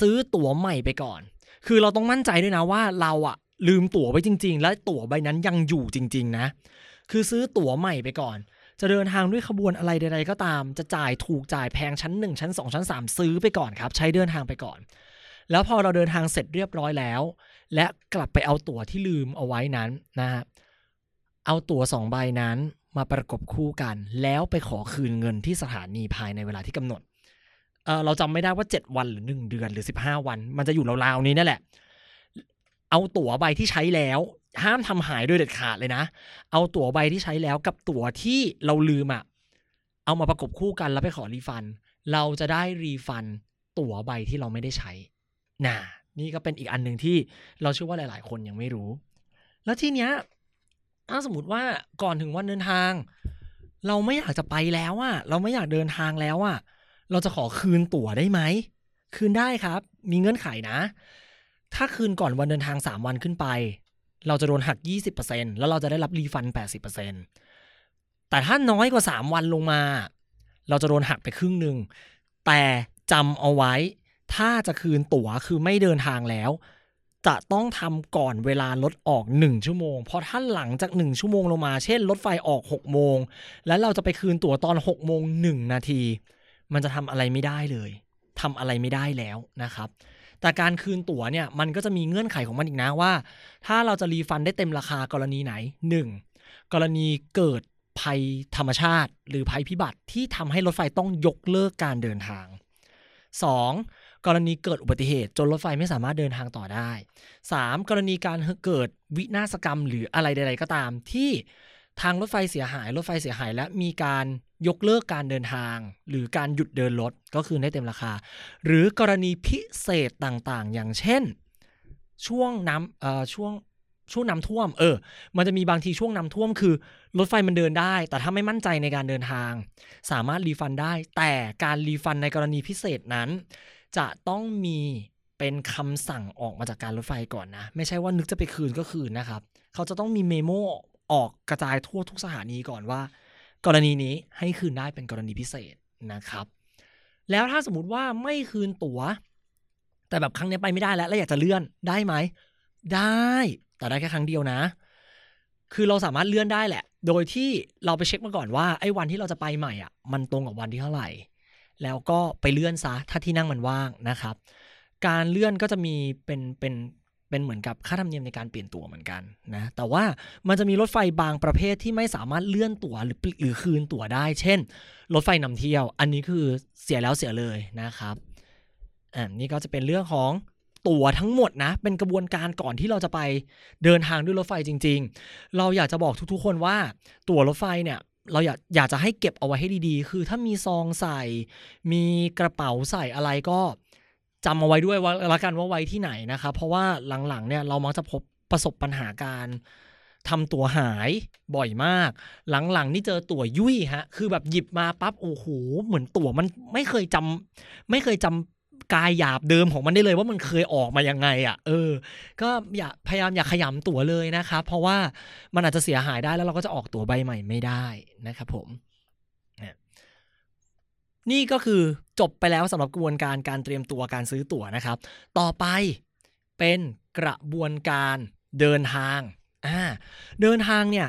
ซื้อตั๋วใหม่ไปก่อน คือเราต้องมั่นใจด้วยนะว่าเราอะลืมตั๋วไว้จริง ๆ และตั๋วใบนั้นยังอยู่จริง ๆ นะ คือซื้อตั๋วใหม่ไปก่อน จะเดินทางด้วยขบวนอะไรใดๆก็ตาม จะจ่ายถูกจ่ายแพงชั้น 1 ชั้น 2 ชั้น 3 ซื้อไปก่อนครับ ใช้เดินทางไปก่อน แล้วพอเราเดินทางเสร็จเรียบร้อยแล้ว และกลับไปเอาตั๋วที่ลืมเอาไว้นั้นนะฮะเอาตั๋วสองใบนั้น มาประกบคู่กัน แล้วไปขอคืนเงินที่สถานีภายในเวลาที่กำหนดเเราจำไม่ได้ว่า 7 วันหรือ 1 เดือนหรือ 15 วัน มันจะอยู่ราวๆนี้นั่นแหละ เอาตั๋วใบที่ใช้แล้ว ห้ามทำหายโดยเด็ดขาดเลยนะ เอาตั๋วใบที่ใช้แล้วกับตั๋วที่เราลืมอะเอามาประกบคู่กันแล้วไปขอรีฟัน เราจะได้รีฟันตั๋วใบที่เราไม่ได้ใช้น่ะนี่ก็เป็นอีกอันหนึ่งที่เราเชื่อว่าหลาย ๆ คนยังไม่รู้ แล้วทีเนี้ย ถ้าสมมติว่าก่อนถึงวันเดินทาง เราไม่อยากจะไปแล้วอะเราไม่อยากเดินทางแล้วอะเราจะขอคืนตั๋วได้ไหม คืนได้ครับ มีเงื่อนไขนะ ถ้าคืนก่อนวันเดินทาง 3 วันขึ้นไป เราจะโดนหัก 20%แล้วเราจะได้รับรีฟัน 80%แต่ถ้าน้อยกว่า 3 วันลงมา เราจะโดนหักไปครึ่งหนึ่ง แต่จำเอาไว้ ถ้าจะคืนตั๋วคือไม่เดินทางแล้ว จะต้องทำก่อนเวลารถออก 1 ชั่วโมง เพราะถ้าหลังจาก 1 ชั่วโมงลงมา เช่น รถไฟออก 6 โมง แล้วเราจะไปคืนตั๋วตอน 6 โมง 1 นาที มันจะทำอะไรไม่ได้เลยทำอะไรไม่ได้แล้วนะครับ แต่การคืนตั๋วเนี่ย มันก็จะมีเงื่อนไขของมันอีกนะว่า ถ้าเราจะรีฟันได้เต็มราคากรณีไหน 1. กรณีเกิดภัยธรรมชาติ หรือภัยพิบัติที่ทำให้รถไฟต้องยกเลิกการเดินทาง 2. กรณีเกิดอุบัติเหตุ จนรถไฟไม่สามารถเดินทางต่อได้ 3. กรณีการเกิดวินาศกรรมหรืออะไรใด ๆ ก็ตาม ที่ทางรถไฟเสียหาย รถไฟเสียหาย และมีการยกเลิกการเดินทาง หรือการหยุดเดินรถก็คือได้เต็มราคา หรือกรณีพิเศษต่างๆ อย่างเช่น ช่วงน้ำเอ่อช่วงช่วงน้ำท่วม เออ มันจะมีบางทีช่วงน้ำท่วมคือ รถไฟมันเดินได้ แต่ถ้าไม่มั่นใจในการเดินทาง สามารถรีฟันได้ แต่การรีฟันในกรณีพิเศษนั้น จะต้องมีเป็นคำสั่งออกมาจากการรถไฟก่อนนะ ไม่ใช่ว่านึกจะไปคืนก็คืนนะครับ เขาจะต้องมีเมโมออกกระจายทั่วทุกสถานีก่อนว่า กรณีนี้ให้คืนได้เป็นกรณีพิเศษนะครับ แล้วถ้าสมมติว่าไม่คืนตัว๋ว แต่แบบครั้งนี้ไปไม่ได้แล้ว แล้วอยากจะเลื่อนได้ไหม ได้ แต่ได้แค่ครั้งเดียวนะ คือเราสามารถเลื่อนได้แหละ โดยที่เราไปเช็คมาก่อนว่าไอ้วันที่เราจะไปใหม่อะ มันตรงกับวันที่เท่าไหร่ แล้วก็ไปเลื่อนซะถ้าที่นั่งมันว่างนะครับ การเลื่อนก็จะมีเป็นเป็นเป็นเหมือนกับค่าธรรมเนียมในการเปลี่ยนตั๋วเหมือนกันนะ แต่ว่ามันจะมีรถไฟบางประเภทที่ไม่สามารถเลื่อนตั๋วหรือหรือคืนตั๋วได้ เช่น รถไฟนำเที่ยว อันนี้คือเสียแล้วเสียเลยนะครับอ่านี่ก็จะเป็นเรื่องของตั๋วทั้งหมดนะ เป็นกระบวนการก่อนที่เราจะไปเดินทางด้วยรถไฟจริง ๆ เราอยากจะบอกทุกๆ คนว่าตั๋วรถไฟเนี่ย เราอยากอยากจะให้เก็บเอาไว้ให้ดีๆ คือถ้ามีซองใส่ มีกระเป๋าใส่อะไรก็จำเอาไว้ด้วยว่าละกันว่าไว้ที่ไหนนะครับ เพราะว่าหลังๆเนี่ยเรามักจะพบประสบปัญหาการทำตั๋วหายบ่อยมาก หลังๆ นี่เจอตั๋วยุ่ยฮะ คือแบบหยิบมาปั๊บโอ้โหเหมือนตั๋วมันไม่เคยจำไม่เคยจำ กายหยาบเดิมของมันได้เลยว่ามันเคยออกมายังไงอะ่ะ เออ ก็อย่าพยายามอย่าขยำตั๋วเลยนะครับ เพราะว่ามันอาจจะเสียหายได้แล้วเราก็จะออกตั๋วใบใหม่ไม่ได้นะครับผมเนี่ยนี่ก็คือจบไปแล้วสำหรับกระบวนการการเตรียมตัวการซื้อตั๋วนะครับ ต่อไปเป็นกระบวนการเดินทางอ่าเดินทางเนี่ย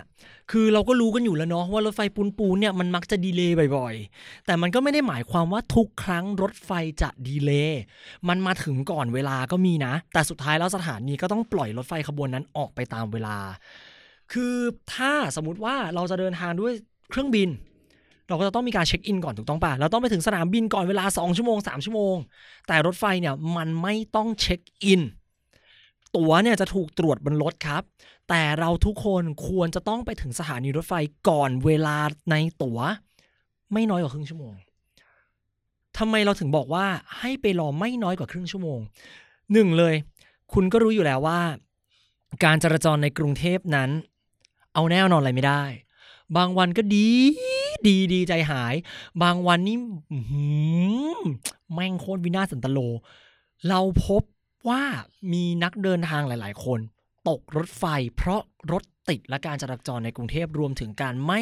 คือเราก็รู้กันอยู่แล้วเนาะว่ารถไฟปูนปูนเนี่ยมันมักจะดีเลย์บ่อยๆ แต่มันก็ไม่ได้หมายความว่าทุกครั้งรถไฟจะดีเลย์มันมาถึงก่อนเวลาก็มีนะ แต่สุดท้ายแล้วสถานีก็ต้องปล่อยรถไฟขบวนนั้นออกไปตามเวลา คือถ้าสมมติว่าเราจะเดินทางด้วยเครื่องบิน เราก็จะต้องมีการเช็คอินก่อนถูกต้องป่ะเราต้องไปถึงสนามบินก่อนเวลา 2 ชั่วโมง 3 ชั่วโมง แต่รถไฟเนี่ยมันไม่ต้องเช็คอิน ตั๋วเนี่ยจะถูกตรวจบนรถครับ แต่เราทุกคนควรจะต้องไปถึงสถานีรถไฟก่อนเวลาในตั๋ว ไม่น้อยกว่าครึ่งชั่วโมงทำไมเราถึงบอกว่าให้ไปรอไม่น้อยกว่าครึ่งชั่วโมงหนึ่งเลย คุณก็รู้อยู่แล้วว่า การจราจรในกรุงเทพนั้น เอาแน่นอนอะไรไม่ได้ บางวันก็ดี ดีดีใจหาย บางวันนี้หือแม่งโคตรวินาศสันตโล เราพบ ว่ามีนักเดินทางหลาย ๆ คน ตกรถไฟ เพราะรถติดและการจราจรในกรุงเทพรวมถึงการไม่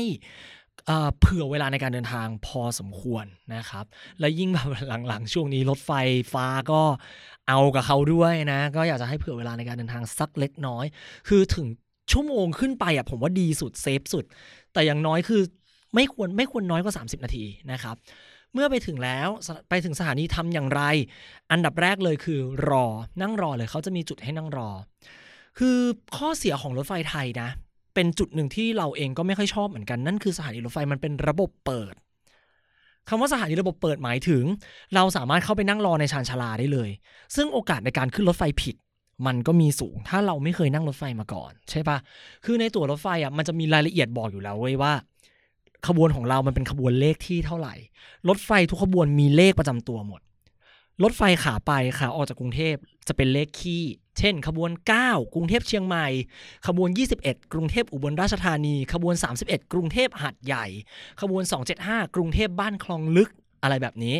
เผื่อเวลาในการเดินทางพอสมควรนะครับ และยิ่งแบบหลังๆ ช่วงนี้รถไฟฟ้าก็เอากับเขาด้วยนะ ก็อยากจะให้เผื่อเวลาในการเดินทางสักเล็กน้อย คือถึงชั่วโมงขึ้นไปอะผมว่าดีสุดเซฟสุด แต่อย่างน้อยคือไม่ควรไม่ควรน้อยกว่า 30 นาทีนะครับ เมื่อไปถึงแล้วไปถึงสถานีทำอย่างไร อันดับแรกเลยคือรอนั่งรอเลยเขาจะมีจุดให้นั่งรอ คือข้อเสียของรถไฟไทยนะ เป็นจุดหนึ่งที่เราเองก็ไม่ค่อยชอบเหมือนกันนั่นคือสถานีรถไฟมันเป็นระบบเปิดคำว่าสถานีระบบเปิดหมายถึง เราสามารถเข้าไปนั่งรอในชานชาลาได้เลย ซึ่งโอกาสในการขึ้นรถไฟผิด มันก็มีสูง ถ้าเราไม่เคยนั่งรถไฟมาก่อน ใช่ปะคือในตั๋วรถไฟอะมันจะมีรายละเอียดบอกอยู่แล้วเว้ยว่า ขบวนของเรามันเป็นขบวนเลขที่เท่าไหร่ รถไฟทุกขบวนมีเลขประจำตัวหมด รถไฟขาไปขาออกจากกรุงเทพจะเป็นเลขคี่เช่น ขบวน 9 กรุงเทพเชียงใหม่ ขบวน 21 กรุงเทพอุบลราชธานี ขบวน 31 กรุงเทพหาดใหญ่ ขบวน 275 กรุงเทพบ้านคลองลึกอะไรแบบนี้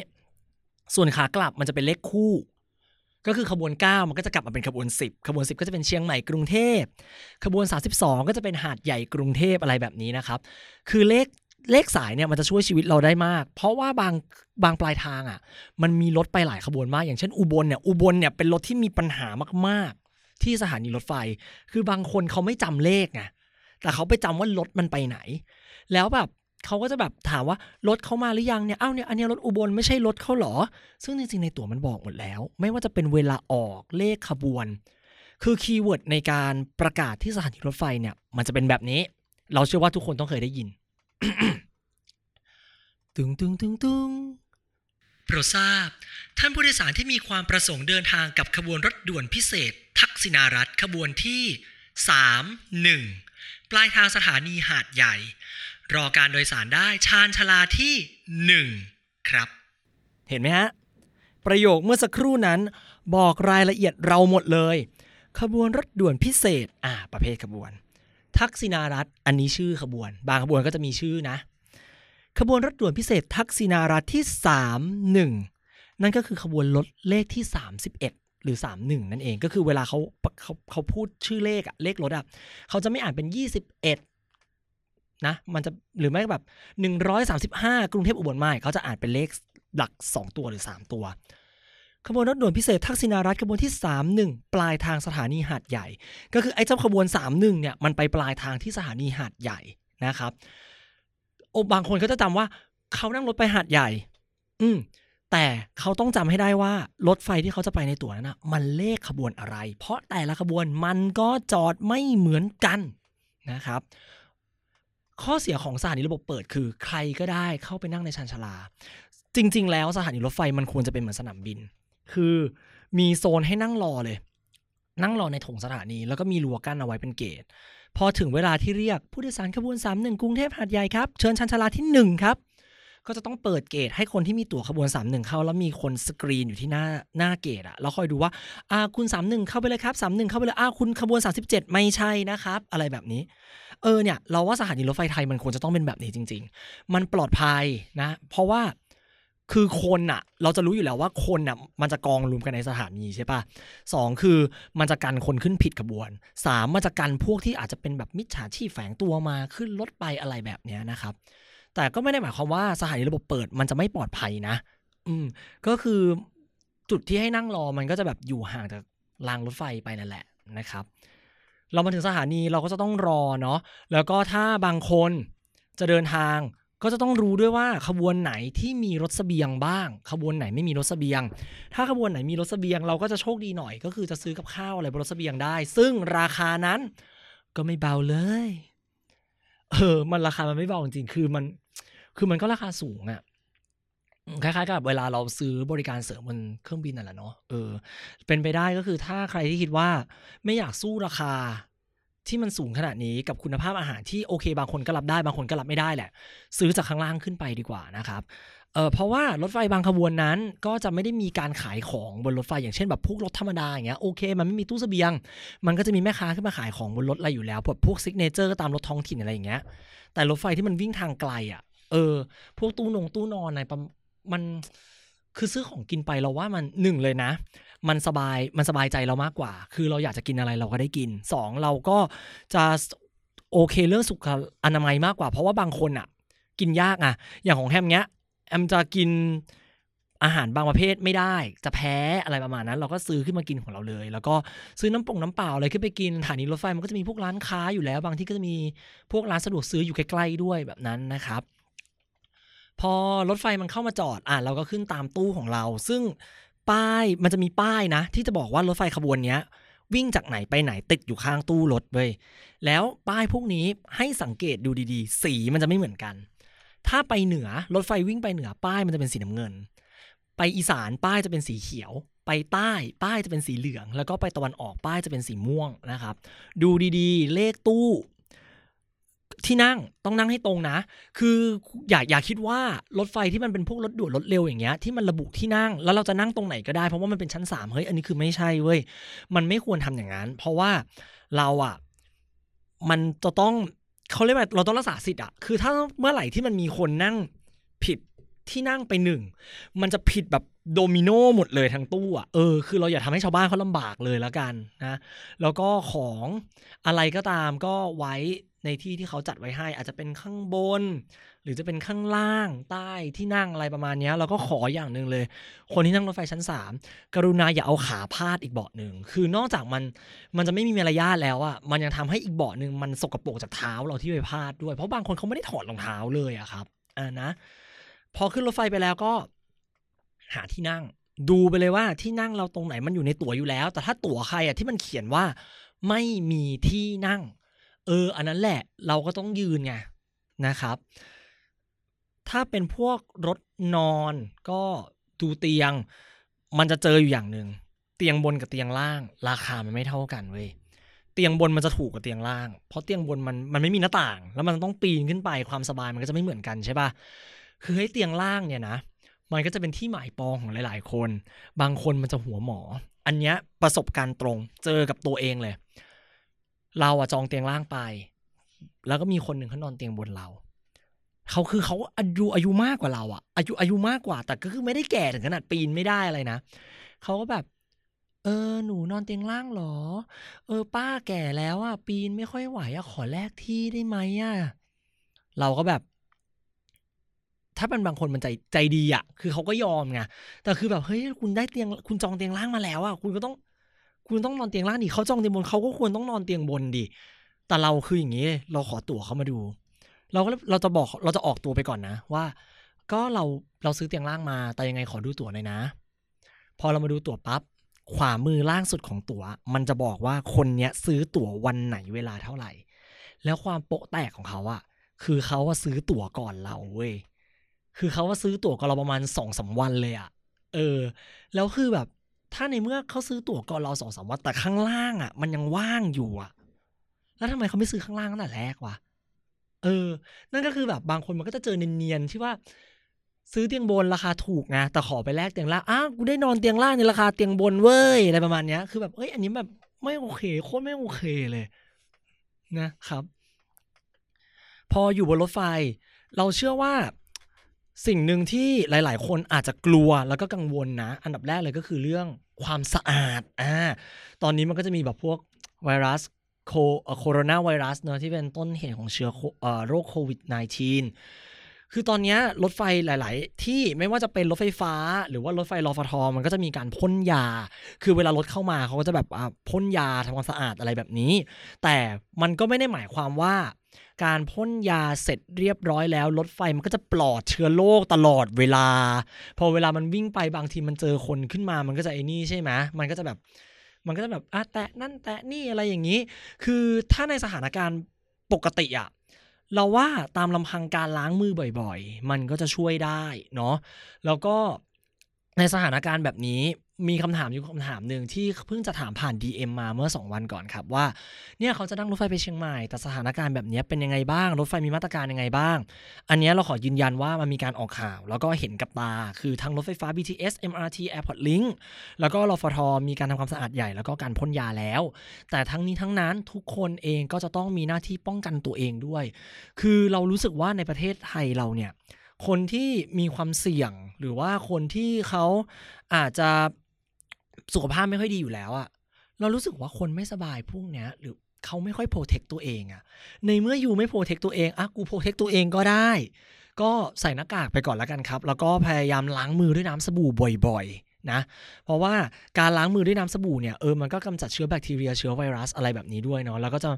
ส่วนขากลับมันจะเป็นเลขคู่ก็คือขบวน 9 มันก็จะกลับมาเป็นขบวน 10 ขบวน 10 ก็จะเป็นเชียงใหม่กรุงเทพขบวน 32 ก็จะเป็นหาดใหญ่กรุงเทพอะไรแบบนี้นะครับ คือเลข เลขสายเนี่ยมันจะช่วยชีวิตเราได้มาก เพราะว่าบางบางปลายทางอะ มันมีรถไปหลายขบวนมาก อย่างเช่นอุบลเนี่ยอุบลเนี่ยเป็นรถที่มีปัญหามากๆ ที่สถานีรถไฟ คือบางคนเขาไม่จำเลขไงแต่เขาไปจำว่ารถมันไปไหน แล้วแบบเขาก็จะแบบถามว่ารถเขามาหรือยังเนี่ยอ้าวเนี่ยอันเนี้ยรถอุบลไม่ใช่รถเขาหรอ ซึ่งจริงๆในตั๋วมันบอกหมดแล้ว ไม่ว่าจะเป็นเวลาออกเลขขบวน คือ keyword ในการประกาศที่สถานีรถไฟเนี่ย มันจะเป็นแบบนี้ เราเชื่อว่าทุกคนต้องเคยได้ยิน ตึงตึงตึงตึงโปรดทราบ ท่านผู้โดยสารที่มีความประสงค์เดินทางกับขบวนรถด่วนพิเศษ ทักษิณารัถย์ขบวนที่ 3 1 ปลายทางสถานีหาดใหญ่ รอการโดยสารได้ชานชาลาที่ 1 ครับ เห็นไหมฮะ ประโยคเมื่อสักครู่นั้น บอกรายละเอียดเราหมดเลย ขบวนรถด่วนพิเศษ อ่า ประเภทขบวน ทักษิณารัฐอันนี้ชื่อขบวน บางขบวนก็จะมีชื่อนะ ขบวนรถด่วนพิเศษทักษิณารัฐที่ 31 นั่นก็คือขบวนรถเลขที่ 31 หรือ 31 นั่นเองก็คือเวลาเขาเขาเขาพูดชื่อเลขอะเลขรถอะเขาจะไม่อ่านเป็น 21 นะ มันจะหรือไม่แบบ 135 กรุงเทพอุบลไม่เขาจะอ่านเป็นเลขหลัก 2 ตัวหรือ 3 ตัว ขบวนรถด่วนพิเศษทักษิณารัฐขบวนที่ 31 ปลายทางสถานีหาดใหญ่ ก็คือไอ้เจ้าขบวน 31เนี่ยมันไปปลายทางที่สถานีหาดใหญ่นะครับโอบางคนก็จะจำว่าเขานั่งรถไปหาดใหญ่ อืมแต่เขาต้องจำให้ได้ว่ารถไฟที่เขาจะไปในตั๋วนั้นนะมันเลขขบวนอะไร เพราะแต่ละขบวนมันก็จอดไม่เหมือนกันนะครับ ข้อเสียของสถานีระบบเปิดคือใครก็ได้เข้าไปนั่งในชานชาลา จริง ๆ แล้วสถานีรถไฟมันควรจะเป็นเหมือนสนามบิน คือมีโซนให้นั่งรอเลย นั่งรอในถงสถานี แล้วก็มีรั้วกั้นเอาไว้เป็นเกต พอถึงเวลาที่เรียกผู้โดยสารขบวน31กรุงเทพหาดใหญ่ครับเชิญชันชลาที่ 1 ครับก็จะต้องเปิดเกตให้คนที่มีตั๋วขบวน 31 เข้า แล้วมีคนสกรีนอยู่ที่หน้าหน้าเกตอะแล้วคอยดูว่าอ่าคุณ 31 เข้าไปเลยครับ 31 เข้าไปเลยอ่าคุณขบวน 37 ไม่ใช่นะครับ อะไรแบบนี้ เออเนี่ย เราว่าสถานีรถไฟไทยมันควรจะต้องเป็นแบบนี้จริง ๆ มันปลอดภัยนะ เพราะว่า คือคนอะเราจะรู้อยู่แล้วว่าคนอะมันจะกองรวมกันในสถานีใช่ปะสองคือมันจะกันคนขึ้นผิดขบวนสามมันจะกันพวกที่อาจจะเป็นแบบมิจฉาชีพแฝงตัวมาขึ้นรถไปอะไรแบบเนี้ยนะครับ แต่ก็ไม่ได้หมายความว่าสถานีระบบเปิดมันจะไม่ปลอดภัยนะ อืม ก็คือจุดที่ให้นั่งรอมันก็จะแบบอยู่ห่างจากรางรถไฟไปนั่นแหละนะครับ เรามาถึงสถานีเราก็จะต้องรอเนาะแล้วก็ถ้าบางคนจะเดินทาง ก็จะต้องรู้ด้วยว่าขบวนไหนที่มีรถเสบียงบ้าง ขบวนไหนไม่มีรถเสบียง ถ้าขบวนไหนมีรถเสบียง เราก็จะโชคดีหน่อย ก็คือจะซื้อกับข้าวอะไรบนรถเสบียงได้ ซึ่งราคานั้นก็ไม่เบาเลย เออ มันราคามันไม่เบาจริงๆคือมัน คือมันก็ราคาสูงอะคล้ายๆกับเวลาเราซื้อบริการเสริมบนเครื่องบินนั่นแหละเนาะเออ เป็นไปได้ก็คือถ้าใครที่คิดว่าไม่อยากสู้ราคา ที่มันสูงขนาดนี้กับคุณภาพอาหารที่โอเค บางคนก็รับได้บางคนก็รับไม่ได้แหละ ซื้อจากข้างล่างขึ้นไปดีกว่านะครับเออเพราะว่ารถไฟบางขบวนนั้นก็จะไม่ได้มีการขายของบนรถไฟอย่างเช่นแบบพวกรถธรรมดาอย่างเงี้ยโอเค มันไม่มีตู้เสบียง มันก็จะมีแม่ค้าขึ้นมาขายของบนรถอะไรอยู่แล้วพวก signature ตามรถท้องถิ่นอะไรอย่างเงี้ย แต่รถไฟที่มันวิ่งทางไกลอะเออ พวกตู้นงตู้นอนอะไรประมันคือซื้อของกินไปเราว่ามันหนึ่งเลยนะ มันสบายมันสบายใจเรามากกว่า คือเราอยากจะกินอะไรเราก็ได้กินสองเราก็จะโอเคเรื่องสุขอนามัยมากกว่า เพราะว่าบางคนอะ กินยากอะ อย่างของแฮมเนี้ยแอมจะกินอาหารบางประเภทไม่ได้ จะแพ้อะไรประมาณนั้น เราก็ซื้อขึ้นมากินของเราเลย แล้วก็ซื้อน้ำปงน้ำเปล่าอะไรขึ้นไปกินสถานีรถไฟมันก็จะมีพวกร้านค้าอยู่แล้ว บางที่ก็จะมีพวกร้านสะดวกซื้ออยู่ใกล้ๆด้วยแบบนั้นนะครับ พอรถไฟมันเข้ามาจอดอะเราก็ขึ้นตามตู้ของเรา ซึ่ง ป้ายมันจะมีป้ายนะ ที่จะบอกว่ารถไฟขบวนเนี้ย วิ่งจากไหนไปไหนติดอยู่ข้างตู้รถเว้ยแล้วป้ายพวกนี้ให้สังเกตดูดีๆ สีมันจะไม่เหมือนกัน ถ้าไปเหนือรถไฟวิ่งไปเหนือป้ายมันจะเป็นสีน้ำเงิน ไปอีสานป้ายจะเป็นสีเขียว ไปใต้ป้ายจะเป็นสีเหลือง แล้วก็ไปตะวันออกป้ายจะเป็นสีม่วงนะครับ ดูดีๆ เลขตู้ ที่นั่งต้องนั่งให้ตรงนะ คืออย่าอย่าคิดว่ารถไฟที่มันเป็นพวกรถด่วนรถเร็วอย่างเงี้ยที่มันระบุที่นั่งแล้วเราจะนั่งตรงไหนก็ได้เพราะว่ามันเป็นชั้นสามเฮ้ยอันนี้คือไม่ใช่เว้ยมันไม่ควรทำอย่างนั้น เพราะว่าเราอะมันจะต้องเขาเรียกว่าเราต้องรักษาสิทธิ์อะคือถ้าเมื่อไหร่ที่มันมีคนนั่งผิดที่นั่งไปหนึ่งมันจะผิดแบบโดมิโนหมดเลยทั้งตู้อะเออคือเราอย่าทำให้ชาวบ้านเขาลำบากเลยแล้วกันนะ แล้วก็ของอะไรก็ตามก็ไว้ ในที่ที่เขาจัดไว้ให้ อาจจะเป็นข้างบน หรือจะเป็นข้างล่างใต้ที่นั่งอะไรประมาณนี้เราก็ขออย่างหนึ่งเลย คนที่นั่งรถไฟชั้นสามกรุณาอย่าเอาขาพาดอีกเบาะหนึ่งคือนอกจากมันมันจะไม่มีมารยาทแล้วอะมันยังทำให้อีกเบาะหนึ่งมันสกปรกจากเท้าเราที่ไปพาดด้วย เพราะบางคนเขาไม่ได้ถอดรองเท้าเลยอะครับอ่านะ พอขึ้นรถไฟไปแล้วก็ หาที่นั่ง ดูไปเลยว่าที่นั่งเราตรงไหนมันอยู่ในตั๋วอยู่แล้ว แต่ถ้าตั๋วใครอะที่มันเขียนว่าไม่มีที่นั่ง เออ อันนั้นแหละเราก็ต้องยืนไงนะครับ ถ้าเป็นพวกรถนอนก็ดูเตียง มันจะเจออยู่อย่างหนึ่งเตียงบนกับเตียงล่าง ราคามันไม่เท่ากันเว้ยเตียงบนมันจะถูกกว่าเตียงล่าง เพราะเตียงบนมันมันไม่มีหน้าต่าง แล้วมันต้องปีนขึ้นไปความสบายมันก็จะไม่เหมือนกันใช่ปะคือให้เตียงล่างเนี่ยนะมันก็จะเป็นที่หมายปองของหลาย ๆ คน บางคนมันจะหัวหมอ อันเนี้ยประสบการณ์ตรงเจอกับตัวเองเลย เราอะจองเตียงล่างไป แล้วก็มีคนหนึ่งเขานอนเตียงบนเราเขาคือเขาอายุอายุมากกว่าเราอะอายุอายุมากกว่า แต่ก็คือไม่ได้แก่ถึงขนาดปีนไม่ได้อะไรนะเขาก็แบบ เออหนูนอนเตียงล่างเหรอ เออ ป้าแก่แล้วอะปีนไม่ค่อยไหวอะขอแลกที่ได้ไหมอะเราก็แบบ ถ้าเป็นบางคนมันใจใจดีอะคือเขาก็ยอมไงแต่คือแบบเฮ้ยคุณได้เตียงคุณจองเตียงล่างมาแล้วอะคุณก็ต้อง คุณต้องนอนเตียงล่างดิเขาจองเตียงบนเขาก็ควรต้องนอนเตียงบนดิแต่เราคืออย่างนี้ เราขอตั๋วเขามาดู เราก็เราจะบอกเราจะออกตัวไปก่อนนะ ว่า ก็เราเราซื้อเตียงล่างมาแต่ยังไงขอดูตั๋วหน่อยนะ พอเรามาดูตั๋วปั๊บขวามือล่างสุดของตั๋ว มันจะบอกว่าคนเนี้ยซื้อตั๋ววันไหนเวลาเท่าไหร่ แล้วความโปะแตกของเขาอะคือเขาว่าซื้อตั๋วก่อนเราเว้ยคือเขาว่าซื้อตั๋วก่อนเราประมาณสองสาวันเลยอะเออ แล้วคือแบบ ถ้าในเมื่อเขาซื้อตั๋วก่อนเราสองสามวันแต่ข้างล่างอะ มันยังว่างอยู่อะ แล้วทำไมเขาไม่ซื้อข้างล่างตั้งแต่แรกวะเออ นั่นก็คือแบบบางคนมันก็จะเจอเนียนๆที่ว่า ซื้อเตียงบนราคาถูกไงแต่ขอไปแลกเตียงล่างอ้าวกูได้นอนเตียงล่างในราคาเตียงบนเว้ยอะไรประมาณเนี้ยคือแบบเอ้ยอันนี้แบบไม่โอเคโคตรไม่โอเคเลย นะครับ พออยู่บนรถไฟ เราเชื่อว่า สิ่งหนึ่งที่หลาย ๆ คนอาจจะกลัวแล้วก็กังวลนะ อันดับแรกเลยก็คือเรื่องความสะอาดอ่าตอนนี้มันก็จะมีแบบพวกไวรัสโคโคโรนาไวรัสเนอะที่เป็นต้นเหตุของเชื้อโคเอ่อโรคโควิด -19 คือตอนนี้รถไฟหลาย ๆ ที่ไม่ว่าจะเป็นรถไฟฟ้า หรือว่ารถไฟรอฟทอมันก็จะมีการพ่นยา คือเวลารถเข้ามาเขาก็จะแบบอ่าพ่นยาทำความสะอาดอะไรแบบนี้ แต่มันก็ไม่ได้หมายความว่า การพ่นยาเสร็จเรียบร้อยแล้วรถไฟมันก็จะปลอดเชื้อโรคตลอดเวลา พอเวลามันวิ่งไปบางทีมันเจอคนขึ้นมามันก็จะไอ้นี่ใช่ไหมมันก็จะแบบ มันก็จะแบบอะแตะนั่นแตะนี่อะไรอย่างนี้ คือถ้าในสถานการณ์ปกติอะเราว่าตามลำพังการล้างมือบ่อยๆ มันก็จะช่วยได้เนาะแล้วก็ในสถานการณ์แบบนี้ มีคำถามอยู่คำถามหนึ่งที่เพิ่งจะถามผ่าน DM มาเมื่อ 2 วันก่อนครับว่าเนี่ยเขาจะนั่งรถไฟไปเชียงใหม่แต่สถานการณ์แบบนี้เป็นยังไงบ้าง รถไฟมีมาตรการยังไงบ้าง อันนี้เราขอยืนยันว่ามันมีการออกข่าว แล้วก็เห็นกับตา คือทั้งรถไฟฟ้า BTS MRT Airport Link แล้วก็รฟทมีการทำความสะอาดใหญ่แล้วก็การพ่นยาแล้ว แต่ทั้งนี้ทั้งนั้นทุกคนเองก็จะต้องมีหน้าที่ป้องกันตัวเองด้วย คือเรารู้สึกว่าในประเทศไทยเราเนี่ยคนที่มีความเสี่ยงหรือว่าคนที่เขาอาจจะ สุขภาพไม่ค่อยดีอยู่แล้วอะเรารู้สึกว่าคนไม่สบายพวกเนี้ย หรือเขาไม่ค่อยโปรเทคตัวเองอะในเมื่ออยู่ไม่โปรเทคตัวเองอะกูโปรเทคตัวเองก็ได้ ก็ใส่หน้ากากไปก่อนแล้วกันครับ แล้วก็พยายามล้างมือด้วยน้ำสบู่บ่อยๆ นะ เพราะว่าการล้างมือด้วยน้ำสบู่เนี่ยเออมันก็กำจัดเชื้อแบคทีเรียเชื้อไวรัสอะไรแบบนี้ด้วยเนาะแล้วก็จะ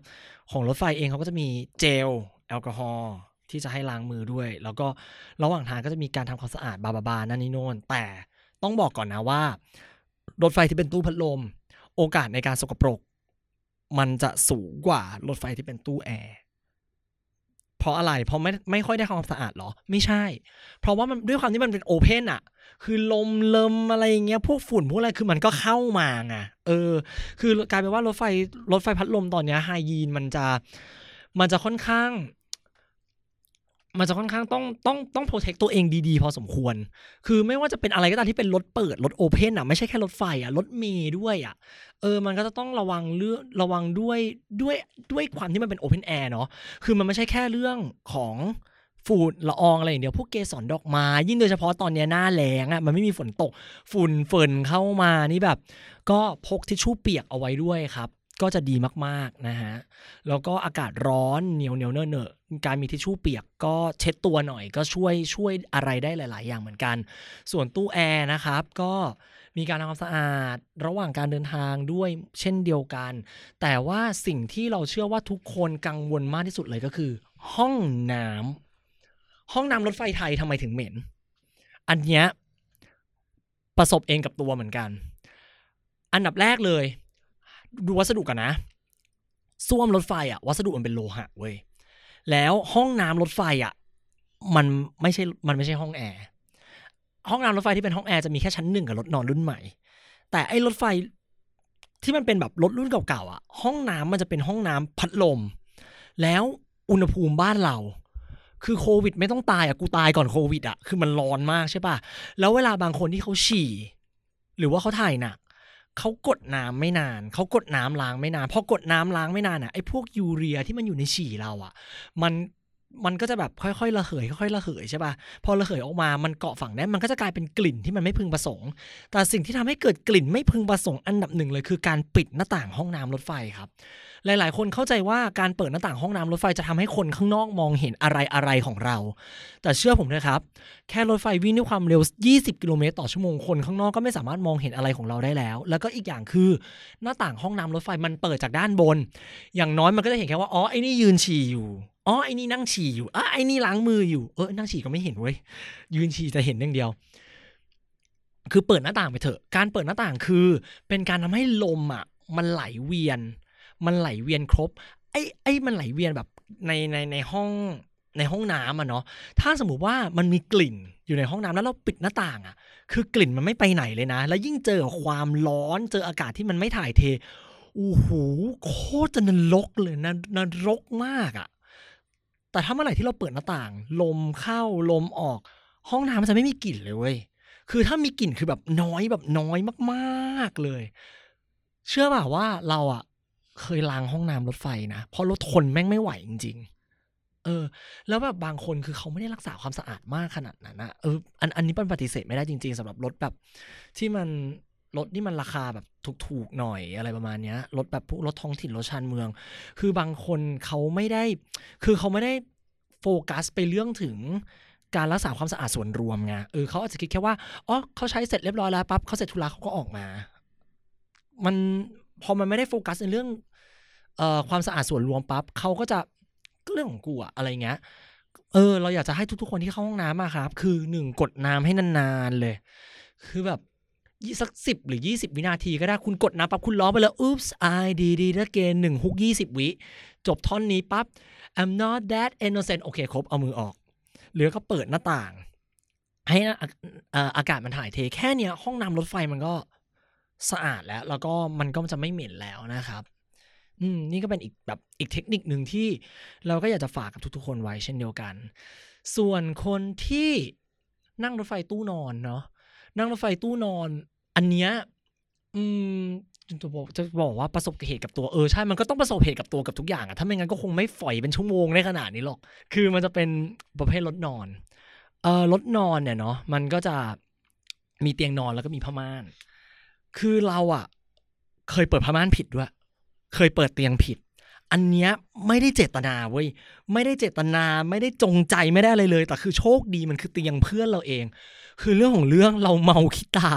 ของรถไฟเองเขาก็จะมีเจลแอลกอฮอล์ที่จะให้ล้างมือด้วย แล้วก็ระหว่างทางก็จะมีการทำความสะอาดบาบาบานั่นนี่โน่นแต่ต้องบอกก่อนนะว่า รถไฟที่เป็นตู้พัดลม โอกาสในการสกปรก มันจะสูงกว่ารถไฟที่เป็นตู้แอร์เพราะอะไร เพราะไม่ไม่ค่อยได้ความสะอาดเหรอ ไม่ใช่ เพราะว่ามันด้วยความที่มันเป็นโอเพนอะคือลมเลิมอะไรอย่างเงี้ย พวกฝุ่นพวกอะไรคือมันก็เข้ามาไง เออ คือกลายเป็นว่ารถไฟรถไฟพัดลมตอนเนี้ยไฮยีนมันจะมันจะค่อนข้าง มันจะค่อนข้างต้องต้องต้องโปรเทคตัวเองดีๆ พอสมควร คือไม่ว่าจะเป็นอะไรก็ตามที่เป็นรถเปิดรถโอเพนอะไม่ใช่แค่รถไฟอะรถเมย์ด้วยอะเออมันก็จะต้องระวังเรื่องระวังด้วยด้วยด้วยความที่มันเป็นโอเพนแอร์เนาะคือมันไม่ใช่แค่เรื่องของฝุ่นละอองอะไรอย่างเดียวพวกเกสรดอกไม้ยิ่งโดยเฉพาะตอนเนี้ยหน้าแล้งอะมันไม่มีฝนตกฝุ่นเฟินเข้ามานี่แบบ ก็พกทิชชู่เปียกเอาไว้ด้วยครับ ก็จะดีมากๆนะฮะแล้วก็อากาศร้อนเหนียวเหนียวเนอะเนอะ การมีทิชชู่เปียกก็เช็ดตัวหน่อย ก็ช่วยช่วยอะไรได้หลาย ๆ อย่างเหมือนกัน ส่วนตู้แอร์นะครับก็มีการทำความสะอาดระหว่างการเดินทางด้วยเช่นเดียวกัน แต่ว่าสิ่งที่เราเชื่อว่าทุกคนกังวลมากที่สุดเลยก็คือ ห้องน้ำห้องน้ำรถไฟไทยทำไมถึงเหม็น อันเนี้ยประสบเองกับตัวเหมือนกัน อันดับแรกเลย ดูวัสดุกันนะส้วมรถไฟอะวัสดุมันเป็นโลหะเว้ย แล้วห้องน้ำรถไฟอะมันไม่ใช่มันไม่ใช่ห้องแอร์ห้องน้ำรถไฟที่เป็นห้องแอร์จะมีแค่ชั้นหนึ่งกับรถนอนรุ่นใหม่ แต่ไอ้รถไฟที่มันเป็นแบบรถรุ่นเก่าๆอะ ห้องน้ำมันจะเป็นห้องน้ำพัดลม แล้วอุณหภูมิบ้านเรา คือโควิดไม่ต้องตายอะกูตายก่อนโควิดอะคือมันร้อนมากใช่ปะแล้วเวลาบางคนที่เขาฉี่ หรือว่าเขาถ่ายหนัก เขากดน้ำไม่นาน เขากดน้ำล้างไม่นานพอกดน้ำล้างไม่นานอะไอ้พวกยูเรียที่มันอยู่ในฉี่เราอะ มัน มันก็จะแบบค่อยๆระเหยค่อยๆระเหยใช่ป่ะพอระเหยออกมามันเกาะฝั่งได้มันก็จะกลายเป็นกลิ่นที่มันไม่พึงประสงค์ แต่สิ่งที่ทำให้เกิดกลิ่นไม่พึงประสงค์อันดับหนึ่งเลยคือการปิดหน้าต่างห้องน้ำรถไฟครับ หลายๆ คนเข้าใจว่าการเปิดหน้าต่างห้องน้ำรถไฟจะทำให้คนข้างนอกมองเห็นอะไรอะไรของเรา แต่เชื่อผมนะครับ แค่รถไฟวิ่งด้วยความเร็ว 20 กิโลเมตรต่อชั่วโมงคนข้างนอกก็ไม่สามารถมองเห็นอะไรของเราได้แล้ว แล้วก็อีกอย่างคือหน้าต่างห้องน้ำรถไฟมันเปิดจากด้านบน อย่างน้อยมันก็จะเห็นแค่ว่าอ๋อไอ้นี่ยืนฉี่อยู่อ๋อไอ้นี่นั่งฉี่อยู่อะไอ้นี่ล้างมืออยู่เออนั่งฉี่ก็ไม่เห็นเว้ยยืนฉี่จะเห็นอย่างเดียว คือเปิดหน้าต่างไปเถอะ การเปิดหน้าต่างคือ เป็นการทำให้ลมอะ มันไหลเวียน มันไหลเวียนครบ ไอ้ไอ้มันไหลเวียนแบบในในในห้องในห้องน้ำอะเนาะ ถ้าสมมุติว่ามันมีกลิ่นอยู่ในห้องน้ำแล้วเราปิดหน้าต่างอะ คือกลิ่นมันไม่ไปไหนเลยนะ แล้วยิ่งเจอความร้อน เจออากาศที่มันไม่ถ่ายเท โอ้โห โคตรจะนรกเลยนะนรกมากอะ แต่ถ้าเมื่อไหร่ที่เราเปิดหน้าต่าง ลมเข้าลมออก ห้องน้ำมันจะไม่มีกลิ่นเลยเว้ยคือถ้ามีกลิ่นคือแบบน้อยแบบน้อยมากๆเลย เชื่อป่าว่าเราอะเคยล้างห้องน้ำรถไฟนะเพราะรถทนแม่งไม่ไหวจริง ๆ เออ แล้วแบบบางคนคือเขาไม่ได้รักษาความสะอาดมากขนาดนั้นนะเอออันอันนี้มันปฏิเสธไม่ได้จริง ๆสำหรับรถแบบ ที่มัน รถที่มันราคาแบบถูกๆหน่อยอะไรประมาณเนี้ยรถแบบพวกรถท้องถิ่นรถชานเมือง คือบางคนเขาไม่ได้ คือเขาไม่ได้โฟกัสไปเรื่องถึงการรักษาความสะอาดส่วนรวมไงเออเขาอาจจะคิดแค่ว่าอ๋อเขาใช้เสร็จเรียบร้อยแล้วปั๊บเขาเสร็จธุระเขาก็ออกมา มันพอมันไม่ได้โฟกัสในเรื่องเอ่อความสะอาดส่วนรวมปั๊บเขาก็จะก็เรื่องของกูอะอะไรเงี้ยเออ เราอยากจะให้ทุกๆคนที่เข้าห้องน้ำอะครับ คือหนึ่งกดน้ำให้นานๆเลย คือแบบ สักสิบหรือยี่สิบวินาทีก็ได้คุณกดน้ำปั๊บคุณร้องไปเลย oops I did it again หนึ่งฮุกยี่สิบวิ จบท่อนนี้ปั๊บ I'm not that innocent โอเคครบเอามือออก หรือก็เปิดหน้าต่าง ให้อะเอ่ออากาศมันถ่ายเทแค่เนี้ย ห้องน้ำรถไฟมันก็สะอาดแล้ว แล้วก็มันก็จะไม่เหม็นแล้วนะครับ อืมนี่ก็เป็นอีกแบบอีกเทคนิคหนึ่งที่เราก็อยากจะฝากกับทุกๆคนไว้เช่นเดียวกัน ส่วนคนที่นั่งรถไฟตู้นอนเนาะ นั่งรถไฟตู้นอน อันเนี้ยอืมจะบอกจะบอกว่าประสบเหตุกับตัวเออใช่มันก็ต้องประสบเหตุกับตัวกับทุกอย่างอะถ้าไม่งั้นก็คงไม่ฝอยเป็นชั่วโมงได้ขนาดนี้หรอก คือมันจะเป็นประเภทรถนอนเออรถนอนเนี่ยเนาะมันก็จะมีเตียงนอนแล้วก็มีผ้าม่าน คือเราอะเคยเปิดผ้าม่านผิดด้วย เคยเปิดเตียงผิด อันเนี้ยไม่ได้เจตนาเว้ยไม่ได้เจตนาไม่ได้จงใจไม่ได้อะไรเลย แต่คือโชคดีมันคือเตียงเพื่อนเราเอง คือเรื่องของเรื่องเราเมาคิดตา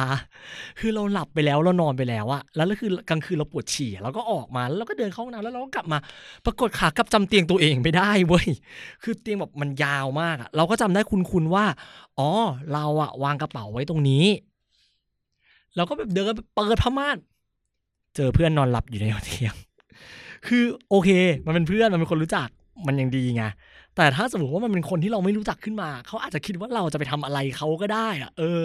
คือเราหลับไปแล้วเรานอนไปแล้วอะแล้วก็คือกลางคืนเราปวดฉี่เราก็ออกมาแล้วเราก็เดินเข้าห้องน้ำแล้วเราก็กลับมา ปรากฏขากลับจำเตียงตัวเองไม่ได้เว้ยคือเตียงแบบมันยาวมากอะเราก็จำได้คุณๆว่า อ๋อ เราอะวางกระเป๋าไว้ตรงนี้เราก็แบบเดินไปเปิดผ้าม่านเจอเพื่อนนอนหลับอยู่ในเตียง คือโอเค มันเป็นเพื่อนมันเป็นคนรู้จักมันยังดีไง แต่ถ้าสมมติว่ามันเป็นคนที่เราไม่รู้จักขึ้นมา เขาอาจจะคิดว่าเราจะไปทำอะไรเขาก็ได้อะเออ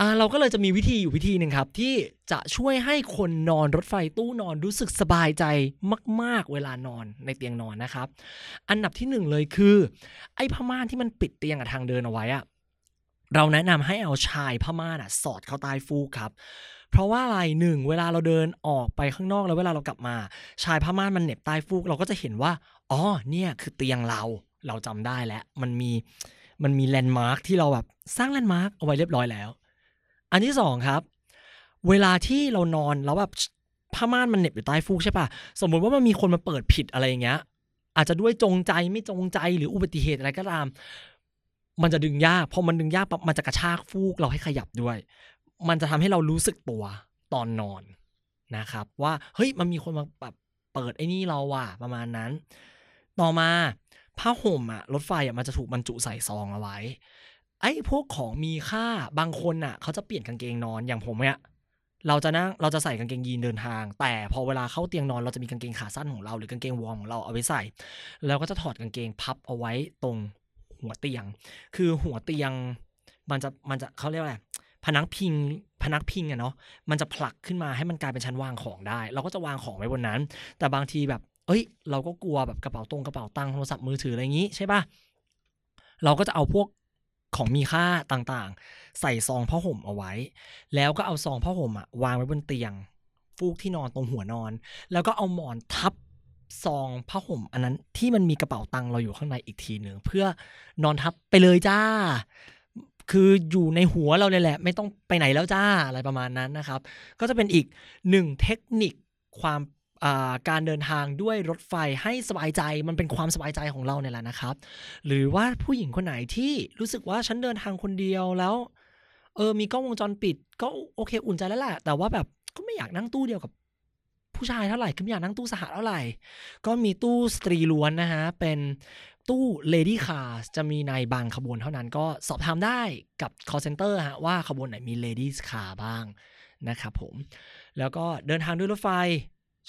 อ่าเราก็เลยจะมีวิธีอยู่วิธีหนึ่งครับ ที่จะช่วยให้คนนอนรถไฟตู้นอนรู้สึกสบายใจมาก ๆ เวลานอนในเตียงนอนนะครับ อันดับที่หนึ่งเลยคือ ไอ้ผ้าม่านที่มันปิดเตียงกับทางเดินเอาไว้อะเราแนะนำให้เอาชายผ้าม่านอะสอดเข้าใต้ฟูกครับ เพราะว่าอะไรหนึ่งเวลาเราเดินออกไปข้างนอกแล้วเวลาเรากลับมา ชายผ้าม่านมันเหน็บใต้ฟูก เราก็จะเห็นว่า อ๋อเนี่ยคือเตียงเราเราจำได้แล้ว มันมีมันมี landmark ที่เราแบบสร้าง landmark เอาไว้เรียบร้อยแล้ว อันที่สองครับ เวลาที่เรานอนแล้วแบบผ้าม่านมันเหน็บอยู่ใต้ฟูกใช่ปะสมมุติว่ามันมีคนมาเปิดผิดอะไรอย่างเงี้ย อาจจะด้วยจงใจไม่จงใจหรืออุบัติเหตุอะไรก็ตาม มันจะดึงยากพอมันดึงยากปั๊บมันจะกระชากฟูกเราให้ขยับด้วย มันจะทำให้เรารู้สึกตัวตอนนอนนะครับ ว่าเฮ้ยมันมีคนมาแบบเปิดไอ้นี่เราว่ะประมาณนั้น ต่อมาผ้าห่มอะรถไฟอะมันจะถูกบรรจุใส่ซองเอาไว้ ไอ้พวกของมีค่าบางคนอะเขาจะเปลี่ยนกางเกงนอนอย่างผมเนี่ยเราจะนั่งเราจะใส่กางเกงยีนเดินทาง แต่พอเวลาเข้าเตียงนอนเราจะมีกางเกงขาสั้นของเราหรือกางเกงวอร์มของเราเอาไว้ใส่ แล้วก็จะถอดกางเกงพับเอาไว้ตรงหัวเตียง คือหัวเตียง มันจะมันจะเขาเรียกว่าอะไรพนักพิงพนักพิงอะเนาะมันจะผลักขึ้นมาให้มันกลายเป็นชั้นวางของได้ เราก็จะวางของไว้บนนั้น แต่บางทีแบบ เอ้ย เราก็กลัวแบบกระเป๋าตรงกระเป๋าตังค์โทรศัพท์มือถืออะไรอย่างงี้ใช่ปะเราก็จะเอาพวกของมีค่าต่างๆ ใส่ซองผ้าห่มเอาไว้ แล้วก็เอาซองผ้าห่มอะวางไว้บนเตียง ฟูกที่นอนตรงหัวนอน แล้วก็เอาหมอนทับซองผ้าห่ม อันนั้นที่มันมีกระเป๋าตังค์เราอยู่ข้างในอีกทีหนึ่งเพื่อนอนทับไปเลยจ้า คืออยู่ในหัวเราเลยแหละ ไม่ต้องไปไหนแล้วจ้าอะไรประมาณนั้นนะครับ ก็จะเป็นอีกหนึ่งเทคนิคความ การเดินทางด้วยรถไฟให้สบายใจมันเป็นความสบายใจของเราเนี่ยแหละนะครับ หรือว่าผู้หญิงคนไหนที่รู้สึกว่าฉันเดินทางคนเดียวแล้วเออมีกล้องวงจรปิด ก็โอเคอุ่นใจแล้วแหละแต่ว่าแบบก็ไม่อยากนั่งตู้เดียวกับผู้ชายเท่าไหร่ก็ไม่อยากนั่งตู้สหเท่าไหร่ ก็มีตู้สตรีล้วนนะฮะ เป็นตู้ Lady Car จะมีในบางขบวนเท่านั้นก็สอบถามได้กับ call center ฮะว่าขบวนไหนมี Ladies Car บ้างนะครับผม แล้วก็เดินทางด้วยรถไฟ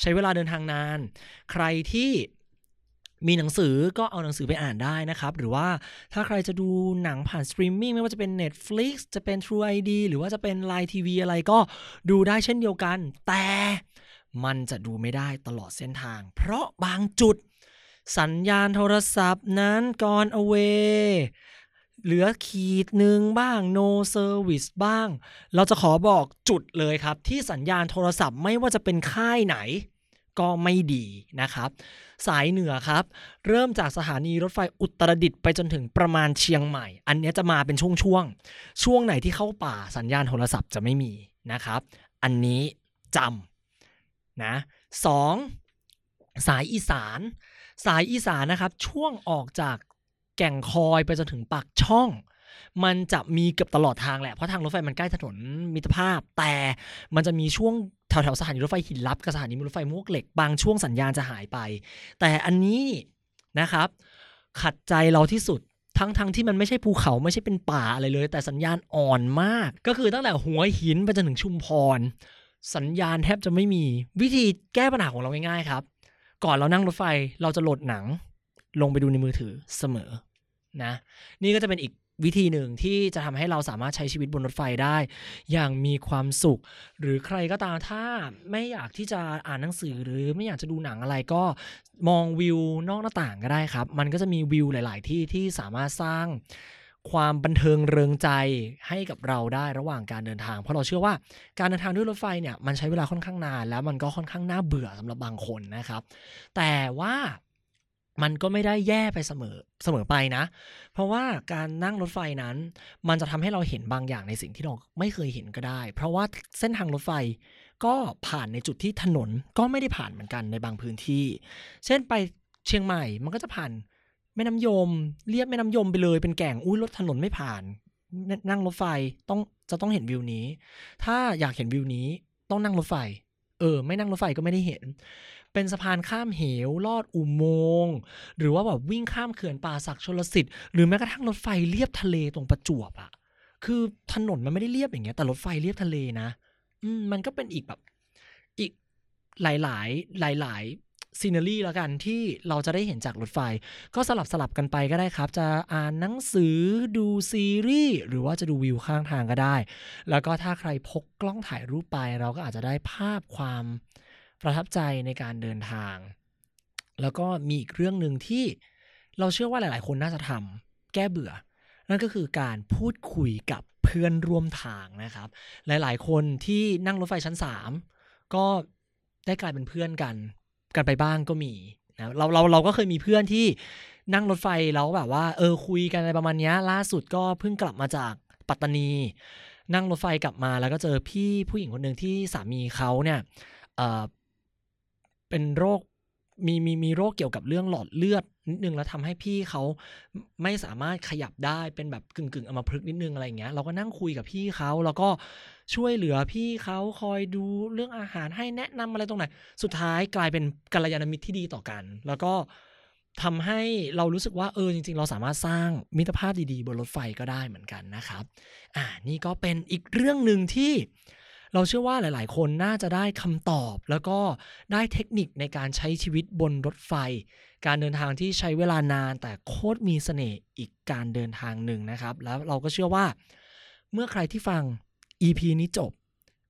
ใช้เวลาเดินทางนาน ใครที่มีหนังสือก็เอาหนังสือไปอ่านได้นะครับ หรือว่าถ้าใครจะดูหนังผ่านสตรีมมิ่งไม่ว่าจะเป็น Netflix จะเป็น True ID หรือว่าจะเป็น Line TV อะไรก็ดูได้เช่นเดียวกัน แต่มันจะดูไม่ได้ตลอดเส้นทาง เพราะบางจุดสัญญาณโทรศัพท์นั้นก่อน away เหลือขีดหนึ่งบ้าง no service บ้าง เราจะขอบอกจุดเลยครับ ที่สัญญาณโทรศัพท์ไม่ว่าจะเป็นค่ายไหน ก็ไม่ดีนะครับ สายเหนือครับ เริ่มจากสถานีรถไฟอุตรดิตถ์ไปจนถึงประมาณเชียงใหม่ อันนี้จะมาเป็นช่วงๆช่วงไหนที่เข้าป่าสัญญาณโทรศัพท์จะไม่มีนะครับ อันนี้จำนะสองสายอีสาน สายอีสานนะครับ ช่วงออกจาก แก่งคอยไปจนถึงปากช่อง มันจะมีเกือบตลอดทางแหละ เพราะทางรถไฟมันใกล้ถนนมิตรภาพ แต่มันจะมีช่วงแถวแถวสถานีรถไฟหินลับกับสถานีรถไฟมวกเหล็กบางช่วงสัญญาณจะหายไป แต่อันนี้นะครับ ขัดใจเราที่สุดทั้งทั้งที่มันไม่ใช่ภูเขาไม่ใช่เป็นป่าอะไรเลย แต่สัญญาณอ่อนมาก ก็คือตั้งแต่หัวหินไปจนถึงชุมพร สัญญาณแทบจะไม่มีวิธีแก้ปัญหาของเราง่ายๆครับ ก่อนเรานั่งรถไฟเราจะโหลดหนัง ลงไปดูในมือถือเสมอ นะนี่ก็จะเป็นอีกวิธีหนึ่งที่จะทำให้เราสามารถใช้ชีวิตบนรถไฟได้ อย่างมีความสุข หรือใครก็ตามถ้าไม่อยากที่จะอ่านหนังสือหรือไม่อยากจะดูหนังอะไรก็มองวิวนอกหน้าต่างก็ได้ครับ มันก็จะมีวิวหลาย ๆ ที่ที่สามารถสร้างความบันเทิงเริงใจให้กับเราได้ระหว่างการเดินทาง เพราะเราเชื่อว่าการเดินทางด้วยรถไฟเนี่ยมันใช้เวลาค่อนข้างนาน แล้วมันก็ค่อนข้างน่าเบื่อสำหรับบางคนนะครับ แต่ว่า มันก็ไม่ได้แย่ไปเสมอเสมอไปนะ เพราะว่าการนั่งรถไฟนั้น มันจะทำให้เราเห็นบางอย่างในสิ่งที่เราไม่เคยเห็นก็ได้ เพราะว่าเส้นทางรถไฟก็ผ่านในจุดที่ถนนก็ไม่ได้ผ่านเหมือนกันในบางพื้นที่ เช่นไปเชียงใหม่มันก็จะผ่านแม่น้ำยม เรียบแม่น้ำยมไปเลยเป็นแก่งอุ้ยรถถนนไม่ผ่าน นั่งรถไฟต้องจะต้องเห็นวิวนี้ ถ้าอยากเห็นวิวนี้ต้องนั่งรถไฟ เออ ไม่นั่งรถไฟก็ไม่ได้เห็น เป็นสะพานข้ามเหว ลอดอุโมงค์หรือว่าแบบวิ่งข้ามเขื่อนป่าศักดิ์ชลสิทธิ์หรือแม้กระทั่งรถไฟเลียบทะเลตรงประจวบอะคือถนนมันไม่ได้เรียบอย่างเงี้ยแต่รถไฟเลียบทะเลนะ อืมมันก็เป็นอีกแบบอีกหลาย ๆ หลายซีเนอรี่แล้วกันที่เราจะได้เห็นจากรถไฟ ก็สลับสลับกันไปก็ได้ครับ จะอ่านหนังสือดูซีรีส์หรือว่าจะดูวิวข้างทางก็ได้ แล้วก็ถ้าใครพกกล้องถ่ายรูปไป เราก็อาจจะได้ภาพความ ประทับใจในการเดินทาง แล้วก็มีอีกเรื่องหนึ่งที่เราเชื่อว่าหลาย ๆ คนน่าจะทำแก้เบื่อ นั่นก็คือการพูดคุยกับเพื่อนร่วมทางนะครับ หลาย ๆ คนที่นั่งรถไฟชั้น 3 ก็ได้กลายเป็นเพื่อนกัน กันไปบ้างก็มีนะเราเราเราก็เคยมีเพื่อนที่นั่งรถไฟแล้วแบบว่า เออคุยกันอะไรประมาณนี้ล่าสุดก็เพิ่งกลับมาจากปัตตานี นั่งรถไฟกลับมาแล้วก็เจอพี่ผู้หญิงคนหนึ่งที่สามีเขาเนี่ย เป็นโรคมีมีมีโรคเกี่ยวกับเรื่องหลอดเลือดนิดนึงแล้วทำให้พี่เขาไม่สามารถขยับได้เป็นแบบกึ่งกึ่งอมพฤกนิดนึงอะไรเงี้ยเราก็นั่งคุยกับพี่เขาแล้วก็ช่วยเหลือพี่เขาคอยดูเรื่องอาหารให้แนะนำอะไรตรงไหน สุดท้ายกลายเป็นกัลยาณมิตรที่ดีต่อกัน แล้วก็ทำให้เรารู้สึกว่าเออจริง ๆ เราสามารถสร้างมิตรภาพดีๆ บนรถไฟก็ได้เหมือนกันนะครับ อ่านี่ก็เป็นอีกเรื่องหนึ่งที่ เราเชื่อว่าหลาย ๆ คนน่าจะได้คำตอบ แล้วก็ได้เทคนิคในการใช้ชีวิตบนรถไฟ การเดินทางที่ใช้เวลานาน แต่โคตรมีเสน่ห์อีกการเดินทางหนึ่งนะครับ แล้วเราก็เชื่อว่า เมื่อใครที่ฟัง EP นี้จบ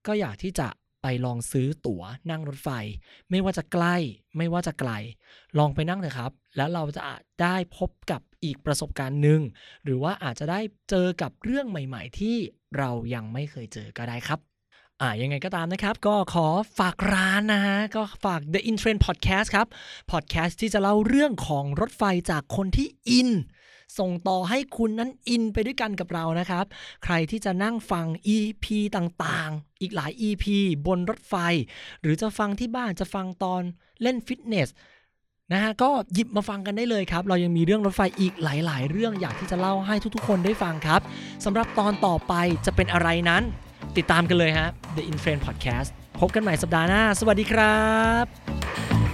ก็อยากที่จะไปลองซื้อตั๋วนั่งรถไฟ ไม่ว่าจะใกล้ไม่ว่าจะไกล ลองไปนั่งเถอะครับ แล้วเราจะได้พบกับอีกประสบการณ์หนึ่งหรือว่าอาจจะได้เจอกับเรื่องใหม่ ๆ ที่เรายังไม่เคยเจอก็ได้ครับ อ่ายังไงก็ตามนะครับ ก็ขอฝากร้านนะฮะ ก็ฝาก The In Trend Podcast ครับ Podcast ที่จะเล่าเรื่องของรถไฟจากคนที่อิน ส่งต่อให้คุณนั้นอินไปด้วยกันกับเรานะครับ ใครที่จะนั่งฟัง EP ต่างๆ อีกหลาย EP บนรถไฟ หรือจะฟังที่บ้านจะฟังตอนเล่นฟิตเนสนะฮะก็หยิบมาฟังกันได้เลยครับ เรายังมีเรื่องรถไฟอีกหลาย ๆ เรื่องอยากที่จะเล่าให้ทุกๆ คนได้ฟังครับสำหรับตอนต่อไปจะเป็นอะไรนั้น ติดตามกันเลยฮะ The In Frame Podcast พบกันใหม่สัปดาห์หน้า สวัสดีครับ